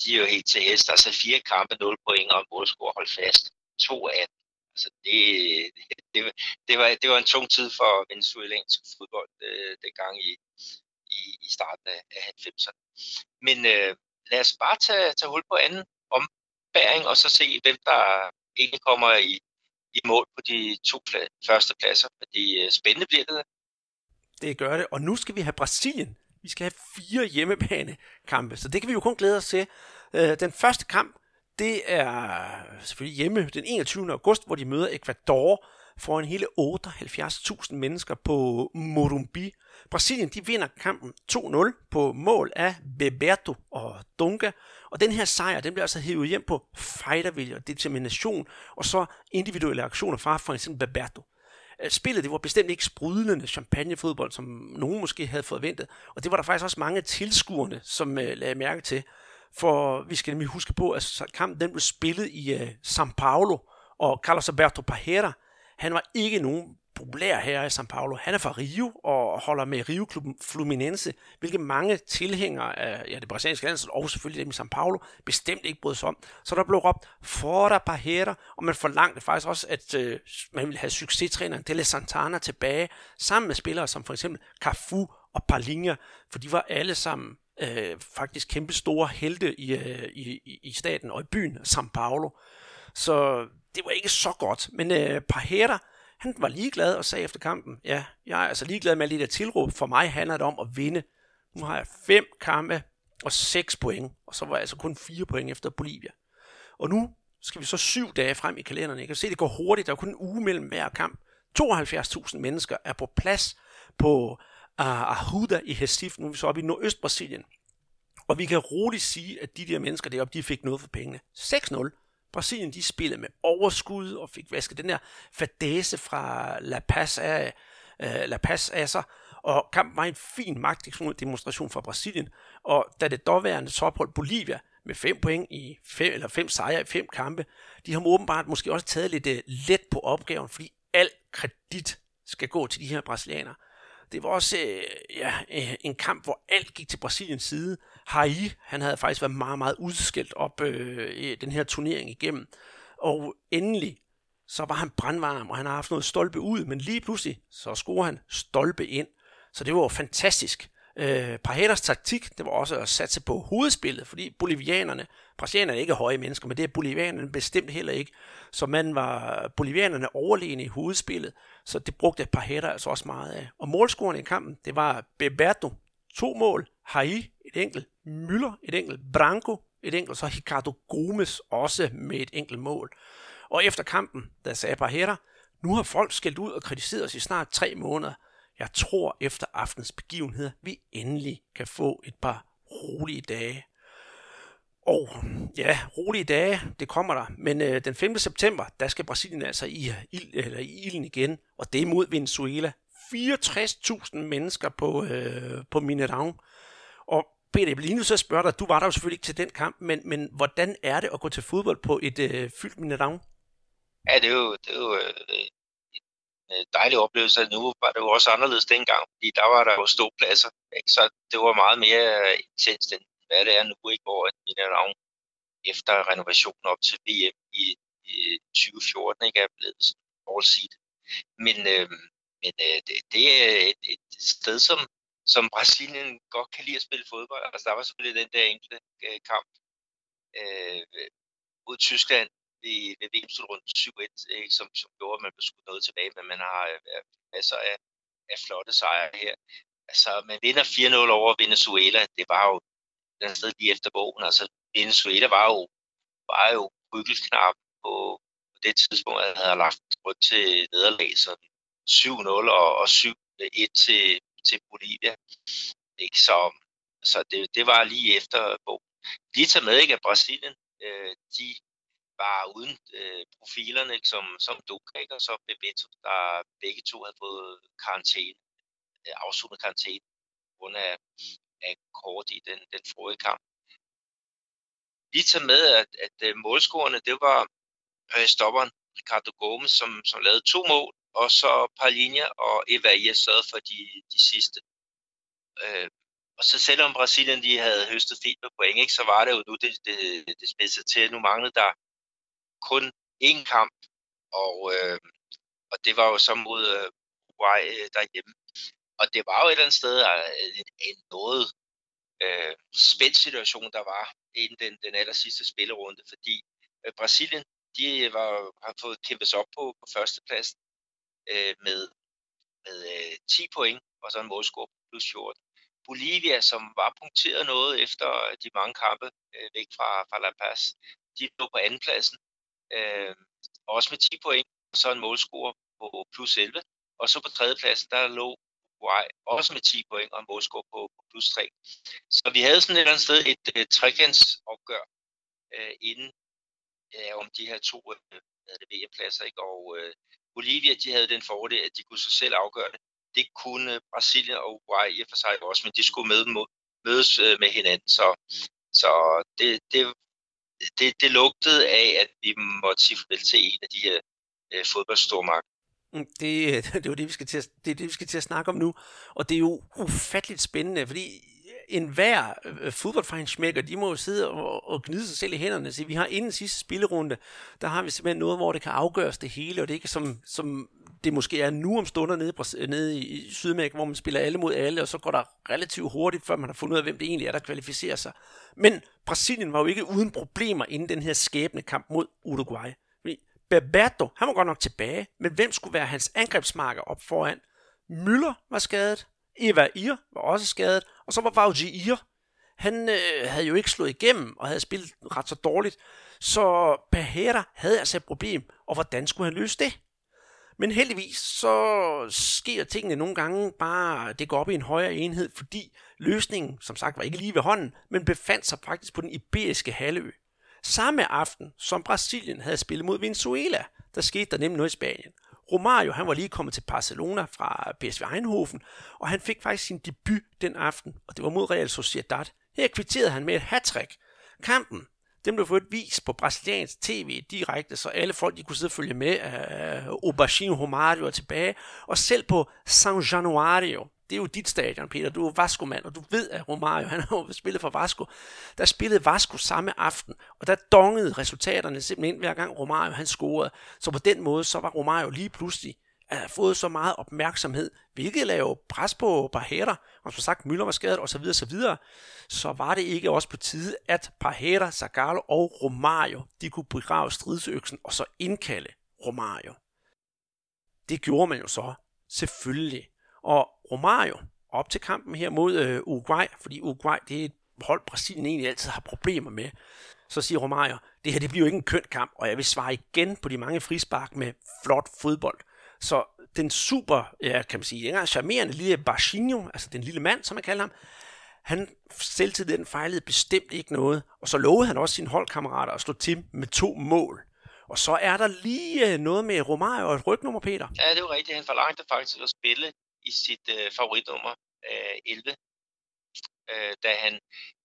de er jo helt til hest, altså fire kampe, 0 point og en målscore, holdt fast. 2 af Altså det, det, det, var, det var en tung tid for venezuelansk fodbold øh, dengang i, i, i starten af, af 90'erne. Men øh, lad os bare tage, tage hul på anden ombæring, og så se, hvem der egentlig kommer i, i mål på de to første pladser, fordi øh, spændende bliver det. Det gør det, og nu skal vi have Brasilien. Vi skal have fire hjemmebanekampe, så det kan vi jo kun glæde os til. Øh, den første kamp, det er selvfølgelig hjemme den 21. august, hvor de møder Ecuador for en hele 78.000 mennesker på Morumbi. Brasilien de vinder kampen 2-0 på mål af Beberto og Dunga. Og den her sejr, den bliver altså hævet hjem på fightervilje og determination, og så individuelle aktioner fra for eksempel Beberto. Øh, spillet det var bestemt ikke sprudlende champagnefodbold, som nogen måske havde forventet, og det var der faktisk også mange tilskuerne, som uh, lagde mærke til. For vi skal nemlig huske på, at kampen den blev spillet i uh, São Paulo, og Carlos Alberto Parreira, han var ikke nogen populær her i São Paulo. Han er fra Rio og holder med Rio-klubben Fluminense, hvilket mange tilhængere af ja, det brasilianske landshold og selvfølgelig dem i São Paulo bestemt ikke brød sig om. Så der blev råbt Fora Pajera, og man forlangte faktisk også, at øh, man ville have succestræneren Dele Santana tilbage, sammen med spillere som for eksempel Cafu og Palinha, for de var alle sammen øh, faktisk kæmpe store helte i, øh, i, i staten og i byen São Paulo. Så det var ikke så godt. Men øh, Pajera, han var ligeglad og sagde efter kampen, ja, jeg er altså ligeglad med alle de der tilråb. For mig handler det om at vinde. Nu har jeg fem kampe og seks point, og så var jeg altså kun fire point efter Bolivia. Og nu skal vi så syv dage frem i kalenderen. Jeg kan se, det går hurtigt. Der er kun en uge mellem hver kamp. 72.000 mennesker er på plads på uh, Ahuda i Recife, nu er vi så oppe i Nordøst-Brasilien. Og vi kan roligt sige, at de der mennesker deroppe, de fik noget for pengene. 6-0. Brasilien, de spillede med overskud og fik vasket den der fadese fra La Paz af, øh, La Paz af sig. Og kampen var en fin magtdemonstration fra Brasilien. Og da det dårværende tophold Bolivia med fem point i fem, eller fem sejre i fem kampe. De har åbenbart måske også taget lidt øh, let på opgaven, fordi al kredit skal gå til de her brasilianere. Det var også øh, ja, øh, en kamp, hvor alt gik til Brasiliens side. Hai, han havde faktisk været meget, meget udskilt op øh, i den her turnering igennem. Og endelig, så var han brandvarm, og han har haft noget stolpe ud, men lige pludselig, så scorer han stolpe ind. Så det var fantastisk. Øh, Pajetas taktik, det var også at satse på hovedspillet, fordi bolivianerne, brasilianerne er ikke høje mennesker, men det er bolivianerne bestemt heller ikke. Så man var bolivianerne overlegne i hovedspillet, så det brugte Pajeta altså også meget af. Og målscoren i kampen, det var Beberto, to mål, Hai et enkelt, Müller et enkelt, Branco et enkelt, så Ricardo Gomes også med et enkelt mål. Og efter kampen, der sagde Pajeta, nu har folk skældt ud og kritiseret os i snart tre måneder. Jeg tror efter aftens begivenheder, vi endelig kan få et par rolige dage. Og ja, rolige dage, det kommer der. Men øh, den 5. september, der skal Brasilien altså i, ild, eller i ilden igen. Og det er mod Venezuela. 64.000 mennesker på, øh, på Mineirão. Og Peter, jeg lige nu så spørge dig, du var der jo selvfølgelig ikke til den kamp, men, men hvordan er det at gå til fodbold på et øh, fyldt Mineirão? Ja, det er jo, det er jo øh, Øh, dejlig oplevelse. Nu var det jo også anderledes dengang, fordi der var der jo ståpladser, ikke? så det var meget mere øh, intenst end hvad det er nu, ikke? hvor Mineirão efter renovationen op til VM i, i 2014 ikke er blevet all seat. Men, øh, men øh, det, det er et, et sted, som, som Brasilien godt kan lide at spille fodbold. Altså, der var selvfølgelig den der enkelte øh, kamp øh, mod Tyskland ved, ved VM-slutrunden 7-1, som, som gjorde, at man blev skudt noget tilbage, men man har øh, masser af, af flotte sejre her. Altså, man vinder 4-0 over Venezuela. Det var jo den sted lige efter bogen. Altså, Venezuela var jo, var jo rykkelknap på, på det tidspunkt, at havde lagt rundt til nederlag, så 7-0 og, og 7-1 til, til Bolivia. Ikke? Så, så det, det var lige efter bogen. Lige tager med, ikke, at Brasilien, øh, de var uden øh, profilerne, som, som Duka og så Bebeto, der begge to havde fået karantæne, øh, afsluttet karantæne, på grund af, af kort i den, den forrige kamp. Lige tager med, at, at øh, målscorerne, det var øh, stopperen Ricardo Gomes, som, som lavede to mål, og så Palinha og Evaia sad for de, de sidste. Øh, og så selvom Brasilien de havde høstet fint med point, ikke, så var det jo nu, det, det, det spidset til. Nu manglede der kun én kamp, og, øh, og det var jo så mod øh, Uruguay øh, derhjemme. Og det var jo et eller andet sted øh, en, en noget øh, spændt situation, der var inden den, den aller sidste spillerunde, fordi øh, Brasilien, de var, har fået kæmpet sig op på, på førstepladsen øh, med, med øh, 10 point, og så en målscore plus 14. Bolivia, som var punkteret noget efter øh, de mange kampe øh, væk fra, fra La Paz, de lå på andenpladsen øh, også med 10 point, og så en målscore på plus 11. Og så på tredjepladsen, der lå Uruguay også med 10 point og en målscore på, på plus 3. Så vi havde sådan et eller andet sted et uh, trekantsopgør øh, inden ja, om de her to øh, uh, VM-pladser. Ikke? Og øh, Bolivia, de havde den fordel, at de kunne sig selv afgøre det. Det kunne øh, Brasilien og Uruguay i og for sig også, men de skulle med, mødes øh, med hinanden. Så, så det, det det, det lugtede af, at vi måtte sige farvel til en af de her øh, fodboldstormagter. Mm, det, (laughs) det, er jo det, vi skal til at, det er det, vi skal til at snakke om nu. Og det er jo ufatteligt spændende, fordi en hver øh, fodboldfejnsmækker, de må jo sidde og, og gnide sig selv i hænderne og sige, vi har inden sidste spillerunde, der har vi simpelthen noget, hvor det kan afgøres det hele, og det er ikke som, som det måske er nu om stunder nede, nede i Sydamerika, hvor man spiller alle mod alle, og så går der relativt hurtigt, før man har fundet ud af, hvem det egentlig er, der kvalificerer sig. Men Brasilien var jo ikke uden problemer inden den her skæbne kamp mod Uruguay. Berberto, han var godt nok tilbage, men hvem skulle være hans angrebsmarker op foran? Müller var skadet, Eva Ir var også skadet, og så var Vauji Ir. Han øh, havde jo ikke slået igennem og havde spillet ret så dårligt, så Pajera havde altså et problem, og hvordan skulle han løse det? Men heldigvis så sker tingene nogle gange bare, det går op i en højere enhed, fordi løsningen, som sagt, var ikke lige ved hånden, men befandt sig faktisk på den iberiske halvø. Samme aften, som Brasilien havde spillet mod Venezuela, der skete der nemlig noget i Spanien. Romario, han var lige kommet til Barcelona fra PSV Eindhoven, og han fik faktisk sin debut den aften, og det var mod Real Sociedad. Her kvitterede han med et hat Kampen, den blev fået vist på brasiliansk tv direkte, så alle folk de kunne sidde og følge med. Øh, Aubergine Romario er tilbage, og selv på São Januario, det er jo dit stadion, Peter. Du er Vasco-mand, og du ved, at Romario han har jo spillet for Vasco. Der spillede Vasco samme aften, og der dongede resultaterne simpelthen hver gang Romario han scorede. Så på den måde, så var Romario lige pludselig har fået så meget opmærksomhed, hvilket lavede pres på Pajera, og som sagt, Müller var skadet osv. osv., så var det ikke også på tide, at Pajera, Zagallo og Romario, de kunne begrave stridsøksen og så indkalde Romario. Det gjorde man jo så, selvfølgelig. Og Romario, op til kampen her mod øh, Uruguay, fordi Uruguay det er et hold, Brasilien egentlig altid har problemer med, så siger Romario, det her det bliver jo ikke en køn kamp, og jeg vil svare igen på de mange frispark med flot fodbold. Så den super, ja, kan man sige, engang charmerende lille Barshinho, altså den lille mand, som man kalder ham, han selvtid den fejlede bestemt ikke noget, og så lovede han også sine holdkammerater at slå til med to mål. Og så er der lige øh, noget med Romario og et rygnummer, Peter. Ja, det er jo rigtigt. Han forlangte faktisk at spille i sit øh, favoritnummer øh, 11, øh, da han,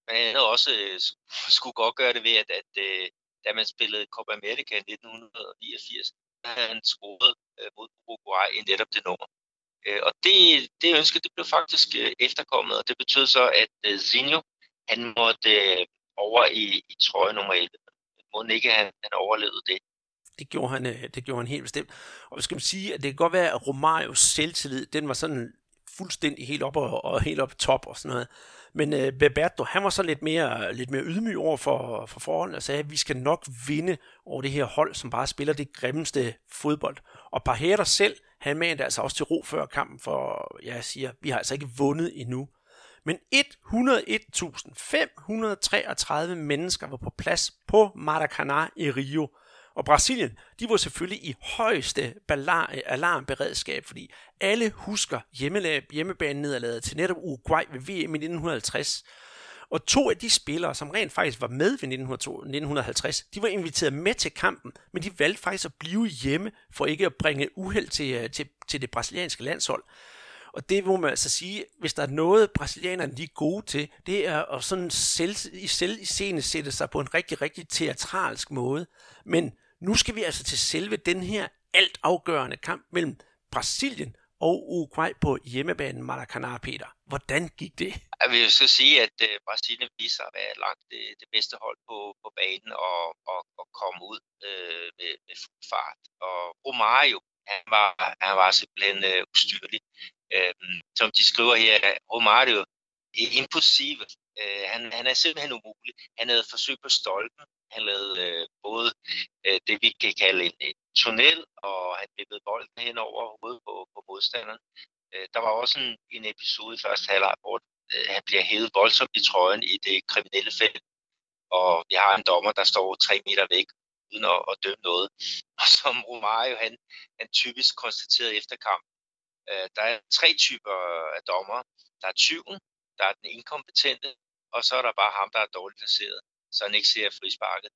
men han havde også øh, (laughs) skulle godt gøre det ved, at, at øh, da man spillede Copa America i 1989, havde han scoret øh, mod Uruguay i netop det nummer. Øh, og det, det ønske, det blev faktisk øh, efterkommet, og det betød så, at øh, Zinho, han måtte øh, over i, i trøje nummer 11. Må ikke han, han overlevede det. Det gjorde han, øh, det gjorde han helt bestemt. Og skal man sige, at det kan godt være, at Romarios selvtillid, den var sådan fuldstændig helt op og, og helt op top og sådan noget. Men øh, Beberto, han var så lidt mere, lidt mere ydmyg over for, for forholdene og sagde, at vi skal nok vinde over det her hold, som bare spiller det grimmeste fodbold. Og Pajera selv, han mente altså også til ro før kampen, for jeg siger, vi har altså ikke vundet endnu. Men 101.533 mennesker var på plads på Maracanã i Rio. Og Brasilien, de var selvfølgelig i højeste alarmberedskab, fordi alle husker hjemmebanen nederlaget til netop Uruguay ved VM i 1950. Og to af de spillere, som rent faktisk var med ved 1950, de var inviteret med til kampen, men de valgte faktisk at blive hjemme for ikke at bringe uheld til, øh, til, til det brasilianske landshold. Og det må man altså sige, hvis der er noget, brasilianerne de er gode til, det er at sådan selv, i selv i scene sætte sig på en rigtig, rigtig teatralsk måde. Men nu skal vi altså til selve den her altafgørende kamp mellem Brasilien og Uruguay på hjemmebanen Maracanã, Peter. Hvordan gik det? Jeg vil så sige, at øh, Brasilien viser at være langt det, det bedste hold på, på banen og, og, og komme ud øh, med, med fuld fart. Og Romario, han var, han var simpelthen øh, ustyrlig øh, som de skriver her, Romario er impossible. Uh, øh, han, han er simpelthen umulig. Han havde forsøg på stolpen, han lavede øh, både øh, det, vi kan kalde en, en tunnel, og han vippede bolden hen over hovedet på, på modstanderen. Øh, der var også en, en episode i første halvleg, hvor øh, han bliver hævet voldsomt i trøjen i det kriminelle felt, og vi har en dommer, der står tre meter væk, uden at, at dømme noget. (laughs) Og som Romario, han, han typisk konstaterede efter kamp, øh, der er tre typer af dommer. Der er tyven, der er den inkompetente, og så er der bare ham, der er dårligt placeret så han ikke ser frisparket.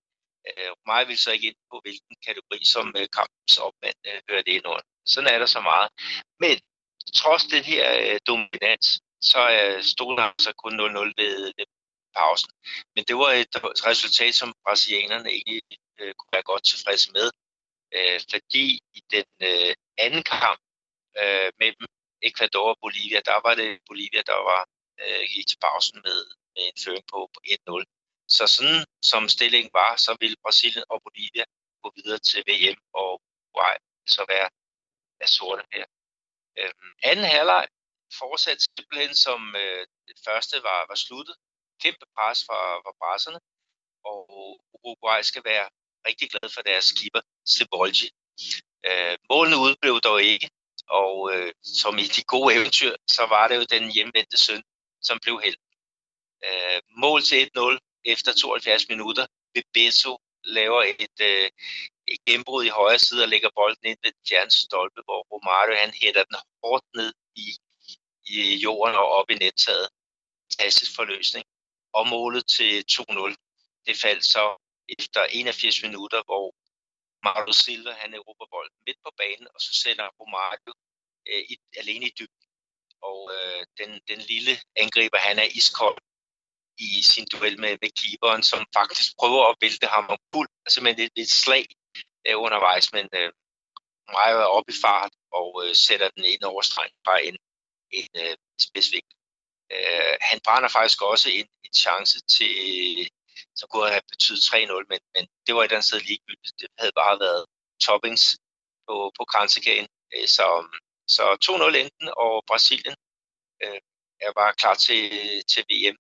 Øh, mig vil så ikke ind på, hvilken kategori, som øh, kampens opmand øh, hører det ind under. Sådan er der så meget. Men trods den her øh, dominans, så øh, stod der kun 0-0 ved, ved pausen. Men det var et resultat, som brasilianerne egentlig øh, kunne være godt tilfredse med. Øh, fordi i den øh, anden kamp øh, mellem Ecuador og Bolivia, der var det Bolivia, der var øh, gik til pausen med, med en føring på, på 1-0. Så sådan som stillingen var, så ville Brasilien og Bolivia gå videre til VM, og Uruguay så være af sorte her. Øh, anden halvleg fortsatte simpelthen som øh, det første var, var sluttet. Kæmpe pres fra, fra brasserne, og Uruguay skal være rigtig glad for deres keeper, Sebolgi. Øh, målene udblev dog ikke, og øh, som i de gode eventyr, så var det jo den hjemvendte søn, som blev held. Øh, mål til 1-0 efter 72 minutter. Bebeto laver et, øh, et gennembrud i højre side og lægger bolden ind ved Jans stolpe, hvor Romario han hætter den hårdt ned i, i jorden og op i nettaget. Fantastisk forløsning. Og målet til 2-0, det faldt så efter 81 minutter, hvor Marco Silva han erobrer bolden midt på banen, og så sender Romario øh, i, alene i dybden. Og øh, den, den lille angriber, han er iskold i sin duel med, med keeperen, som faktisk prøver at vælte ham om fuld, altså med et, et slag øh, undervejs, men øh, Mario er oppe i fart og øh, sætter den ind over streng bare en, en øh, spidsvigt. Øh, han brænder faktisk også en, en chance til, som kunne have betydet 3-0, men, men det var et eller andet sted ligegyldigt. Det havde bare været toppings på, på kransekagen. Øh, så, så 2-0 enten, og Brasilien øh, er bare klar til, til VM.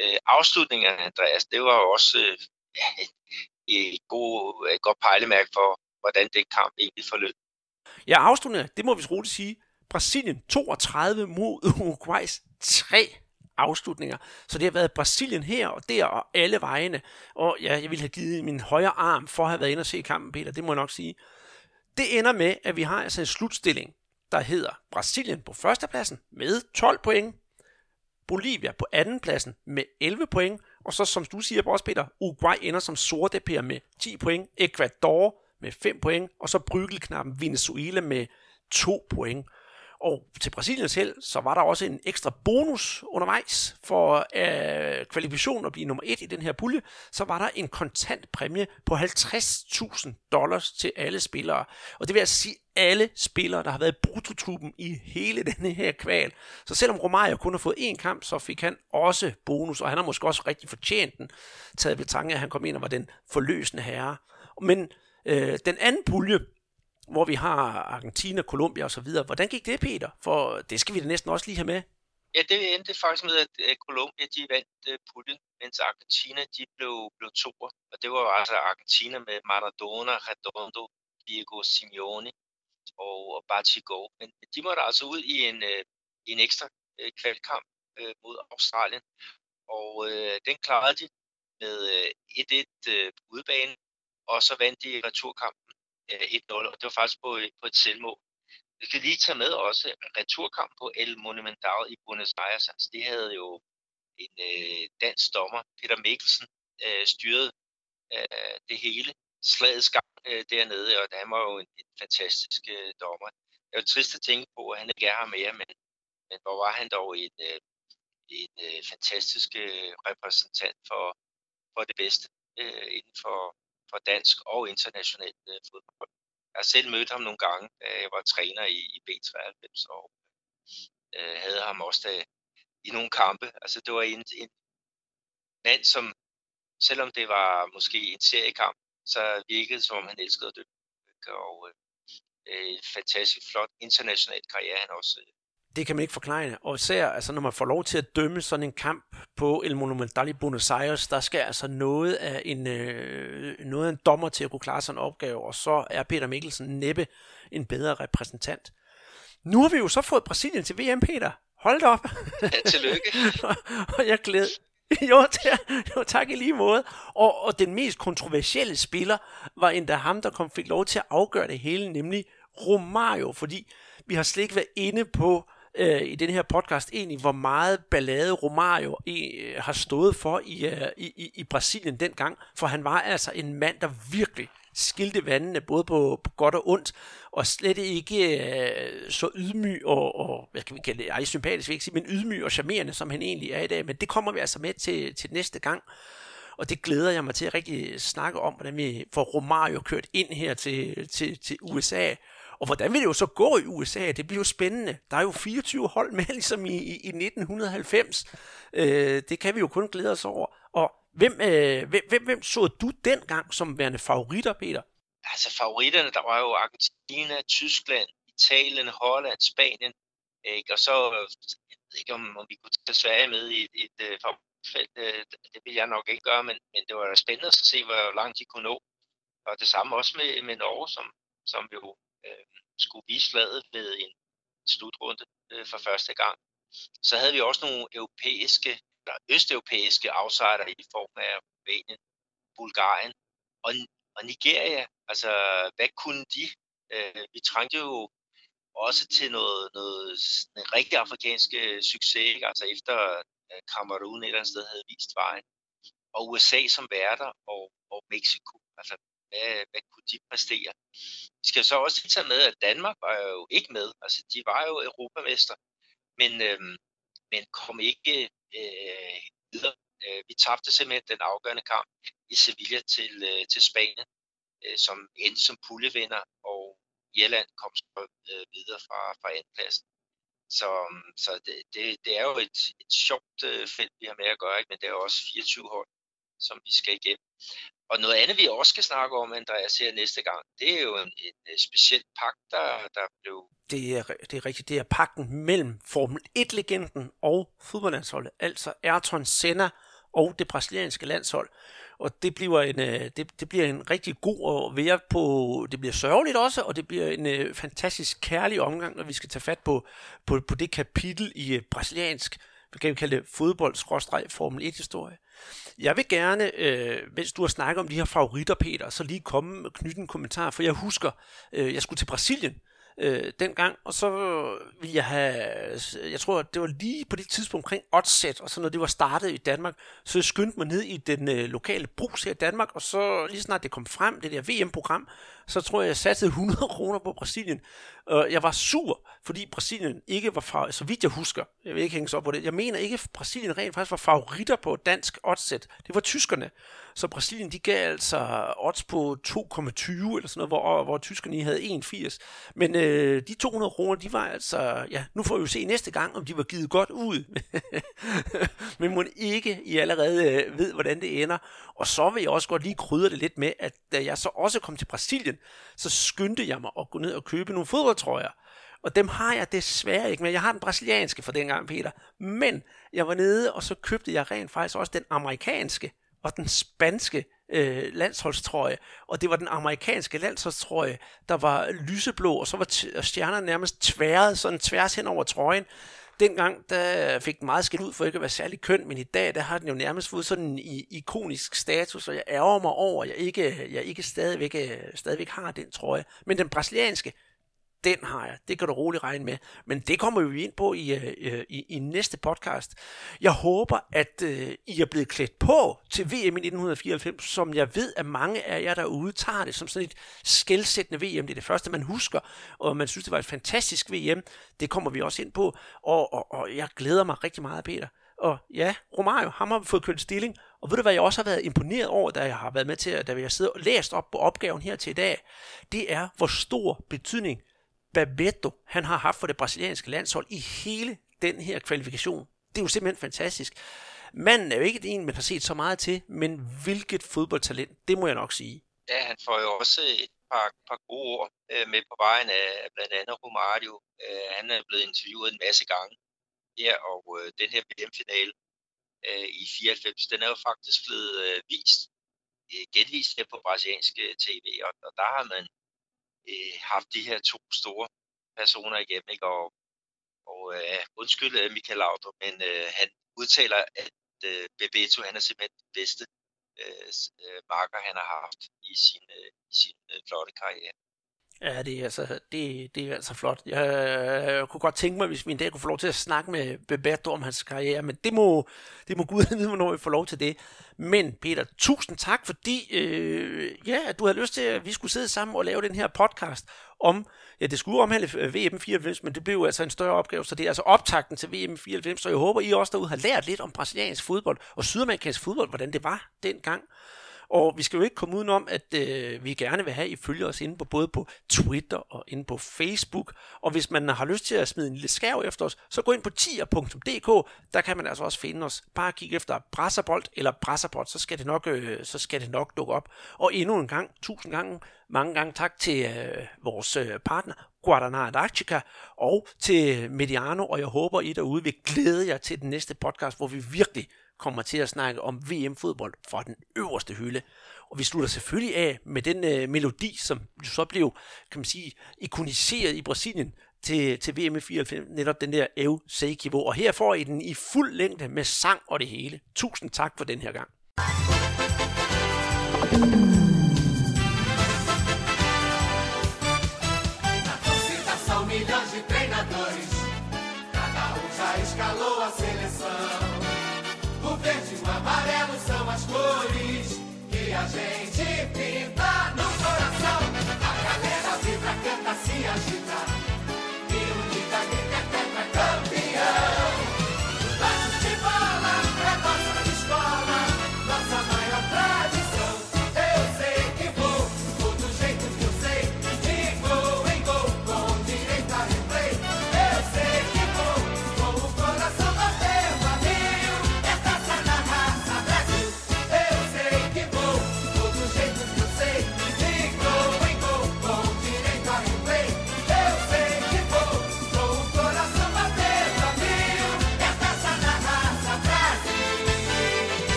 Øh, afslutningen Andreas, det var jo også øh, et, god, et godt pejlemærke for, hvordan den kamp egentlig forløb. Ja, afslutningen, det må vi roligt sige. Brasilien 32 mod Uruguays 3 afslutninger. Så det har været Brasilien her og der og alle vejene. Og ja, jeg ville have givet min højre arm for at have været inde og se kampen, Peter. Det må jeg nok sige. Det ender med, at vi har altså en slutstilling, der hedder Brasilien på førstepladsen med 12 point, Bolivia på andenpladsen med 11 point, og så som du siger også, Peter, Uruguay ender som sorte per med 10 point, Ecuador med 5 point, og så Bryggelknappen Venezuela med 2 point. Og til Brasiliens held, så var der også en ekstra bonus undervejs for øh, kvalifikationen at blive nummer et i den her pulje. Så var der en kontant præmie på 50.000 dollars til alle spillere. Og det vil altså sige alle spillere, der har været i brutotruppen i hele (laughs) denne her kval. Så selvom Romario kun har fået én kamp, så fik han også bonus, og han har måske også rigtig fortjent den, taget ved tanke, at han kom ind og var den forløsende herre. Men øh, den anden pulje, hvor vi har Argentina, Colombia og så videre. Hvordan gik det, Peter? For det skal vi da næsten også lige have med. Ja, det endte faktisk med, at Colombia de vandt øh, puljen, mens Argentina de blev, blev toer. Og det var altså Argentina med Maradona, Redondo, Diego Simeone og, og Batigo. Men de måtte altså ud i en, øh, i en ekstra øh, kvalkamp mod Australien. Og øh, den klarede de med 1-1 øh, udebane, og så vandt de returkampen Øh, 1-0, og det var faktisk på, øh, på et selvmål. Vi skal lige tage med også returkamp på El Monumental i Buenos Aires. Altså, det havde jo en øh, dansk dommer, Peter Mikkelsen, øh, styret øh, det hele. Slagets gang øh, dernede, og han var jo en, en fantastisk øh, dommer. Det er jo trist at tænke på, at han ikke er her mere, men, men hvor var han dog en, øh, en øh, fantastisk øh, repræsentant for, for det bedste øh, inden for, for dansk og international øh, fodbold. Jeg har selv mødt ham nogle gange, da jeg var træner i, i B93, og øh, havde ham også da, i nogle kampe. Altså det var en, en mand, som selvom det var måske en seriekamp, så virkede som om han elskede at dø. Og øh, øh, en fantastisk flot international karriere han også øh, det kan man ikke forklare. Og især, altså, når man får lov til at dømme sådan en kamp på El Monumental i Buenos Aires, der skal altså noget af en, øh, noget af en dommer til at kunne klare sådan en opgave, og så er Peter Mikkelsen næppe en bedre repræsentant. Nu har vi jo så fået Brasilien til VM, Peter. Hold op. Ja, tillykke. (laughs) og jeg glæder, (laughs) jo, jo, tak i lige måde. Og, og den mest kontroversielle spiller var endda ham, der kom, fik lov til at afgøre det hele, nemlig Romario, fordi vi har slet ikke været inde på øh, i den her podcast egentlig, hvor meget ballade Romario øh, har stået for i, øh, i, i Brasilien dengang, for han var altså en mand, der virkelig skilte vandene, både på, på godt og ondt, og slet ikke øh, så ydmyg og, og, hvad kan vi kalde det, ej, sympatisk vil ikke sige, men ydmyg og charmerende, som han egentlig er i dag. Men det kommer vi altså med til, til næste gang. Og det glæder jeg mig til at rigtig snakke om, hvordan vi får Romario kørt ind her til, til, til USA. Og hvordan vil det jo så gå i USA? Det bliver jo spændende. Der er jo 24 hold med, (laughs) ligesom i, i, i 1990. Øh, det kan vi jo kun glæde os over. Og hvem, øh, hvem, hvem, hvem så du dengang som værende favoritter, Peter? Altså favoritterne, der var jo Argentina, Tyskland, Italien, Holland, Spanien. Ikke? Og så, jeg ved ikke om, om vi kunne tage Sverige med i et, et, øh, et felt. Øh, det vil jeg nok ikke gøre, men, men det var spændende at se, hvor langt de kunne nå. Og det samme også med, med Norge, som, som jo øh, skulle vise slaget ved en slutrunde øh, for første gang. Så havde vi også nogle europæiske, eller østeuropæiske outsider i form af Rumænien, Bulgarien og, og Nigeria. Altså, hvad kunne de? Øh, vi trængte jo også til noget, noget en rigtig afrikansk succes, ikke? altså efter øh, Kamerun et eller andet sted havde vist vejen. Og USA som værter og, og Mexico. Altså, hvad, hvad kunne de præstere? Vi skal så også tage med, at Danmark var jo ikke med. Altså, de var jo europamester, men, øh, men kom ikke øh, videre øh, vi tabte simpelthen den afgørende kamp i Sevilla til, øh, til Spanien, øh, som endte som puljevinder, og Irland kom så øh, videre fra, fra andenpladsen. Så, øhm, så det, det, det er jo et, et sjovt øh, felt, vi har med at gøre, ikke? men det er også 24 hold, som vi skal igennem. Og noget andet, vi også skal snakke om, Andreas, her næste gang, det er jo en, en, øh, speciel pagt, der, der blev... Det er, det er rigtigt, det er pakten mellem Formel 1-legenden og fodboldlandsholdet, altså Ayrton Senna og det brasilianske landshold. Og det bliver en, øh, det, det bliver en rigtig god at være på. Det bliver sørgeligt også, og det bliver en øh, fantastisk kærlig omgang, når vi skal tage fat på, på, på det kapitel i uh, brasiliansk, vi kan kalde det fodbold Formel 1-historie. Jeg vil gerne, øh, mens du har snakket om de her favoritter, Peter, så lige komme og knytte en kommentar, for jeg husker, øh, jeg skulle til Brasilien øh, dengang, og så ville jeg have, øh, jeg tror, det var lige på det tidspunkt omkring oddset, og så når det var startet i Danmark, så jeg skyndte mig ned i den øh, lokale brus her i Danmark, og så lige snart det kom frem, det der VM-program, så tror jeg, jeg satte 100 (laughs) kroner på Brasilien. Og jeg var sur, fordi Brasilien ikke var, fra, så vidt jeg husker, jeg vil ikke hænge op på det, jeg mener ikke, at Brasilien rent faktisk var favoritter på dansk oddset. Det var tyskerne. Så Brasilien, de gav altså odds på 2,20 eller sådan noget, hvor, hvor tyskerne havde 1,80. Men øh, de 200 kroner, de var altså, ja, nu får vi jo se næste gang, om de var givet godt ud. (laughs) Men må ikke I allerede øh, ved, hvordan det ender. Og så vil jeg også godt lige krydre det lidt med, at da jeg så også kom til Brasilien, så skyndte jeg mig at gå ned og købe nogle fodboldtrøjer. Og dem har jeg desværre ikke, men jeg har den brasilianske for dengang, Peter. Men jeg var nede, og så købte jeg rent faktisk også den amerikanske og den spanske øh, landsholdstrøje, og det var den amerikanske landsholdstrøje, der var lyseblå, og så var t- stjernerne nærmest tværet, sådan tværs hen over trøjen. Dengang der fik den meget skidt ud for ikke at være særlig køn, men i dag der har den jo nærmest fået sådan en ikonisk status, og jeg ærger mig over, at jeg ikke, jeg ikke stadigvæk, øh, stadigvæk har den trøje. Men den brasilianske, den har jeg. Det kan du roligt regne med. Men det kommer vi ind på i, øh, øh i, i næste podcast. Jeg håber, at øh, I er blevet klædt på til VM i 1994, som jeg ved, at mange af jer derude tager det som sådan et skældsættende VM. Det er det første, man husker, og man synes, det var et fantastisk VM. Det kommer vi også ind på, og, og, og jeg glæder mig rigtig meget, Peter. Og ja, Romario, ham har fået kørt stilling. Og ved du hvad jeg også har været imponeret over, da jeg har været med til, da jeg sidder og læst op på opgaven her til i dag, det er, hvor stor betydning Babeto, han har haft for det brasilianske landshold i hele den her kvalifikation. Det er jo simpelthen fantastisk. Manden er jo ikke en, man har set så meget til, men hvilket fodboldtalent, det må jeg nok sige. Ja, han får jo også et par, par gode ord øh, med på vejen af blandt andet Romario. Øh, han er blevet interviewet en masse gange her, og øh, den her VM-finale øh, i 94, den er jo faktisk blevet øh, vist, øh, genvist her på brasilianske tv, og, og der har man øh, haft de her to store personer igennem, ikke? og, og øh, undskyld øh, Michael Laudrup, men øh, han udtaler, at øh, Bebeto han er simpelthen den bedste øh, øh, marker, han har haft i sin, øh, i sin øh, flotte karriere. Ja, det er, altså, det, det er altså flot. Jeg, jeg kunne godt tænke mig, hvis vi en dag kunne få lov til at snakke med Bebeto om hans karriere, men det må, det må Gud vide, hvornår vi får lov til det. Men Peter, tusind tak, fordi øh, ja, at du havde lyst til, at vi skulle sidde sammen og lave den her podcast om, ja, det skulle omhandle øh, VM 94, men det blev altså en større opgave, så det er altså optakten til VM 94, så jeg håber, I også derude har lært lidt om brasiliansk fodbold og sydamerikansk fodbold, hvordan det var dengang. Og vi skal jo ikke komme udenom, at øh, vi gerne vil have, at I følger os inde på både på Twitter og inde på Facebook. Og hvis man har lyst til at smide en lille skærv efter os, så gå ind på tier.dk. Der kan man altså også finde os. Bare kig efter Brasserbold eller Brasserbold, så skal det nok, øh, så skal det nok dukke op. Og endnu en gang, tusind gange, mange gange tak til øh, vores øh, partner, Guadalajara Antarctica, og til Mediano, og jeg håber, I derude vil glæde jer til den næste podcast, hvor vi virkelig kommer til at snakke om VM-fodbold fra den øverste hylde. Og vi slutter selvfølgelig af med den øh, melodi, som så blev, kan man sige, ikoniseret i Brasilien til, til VM i 94, netop den der Eu Seikibo. Og her får I den i fuld længde med sang og det hele. Tusind tak for den her gang. thank you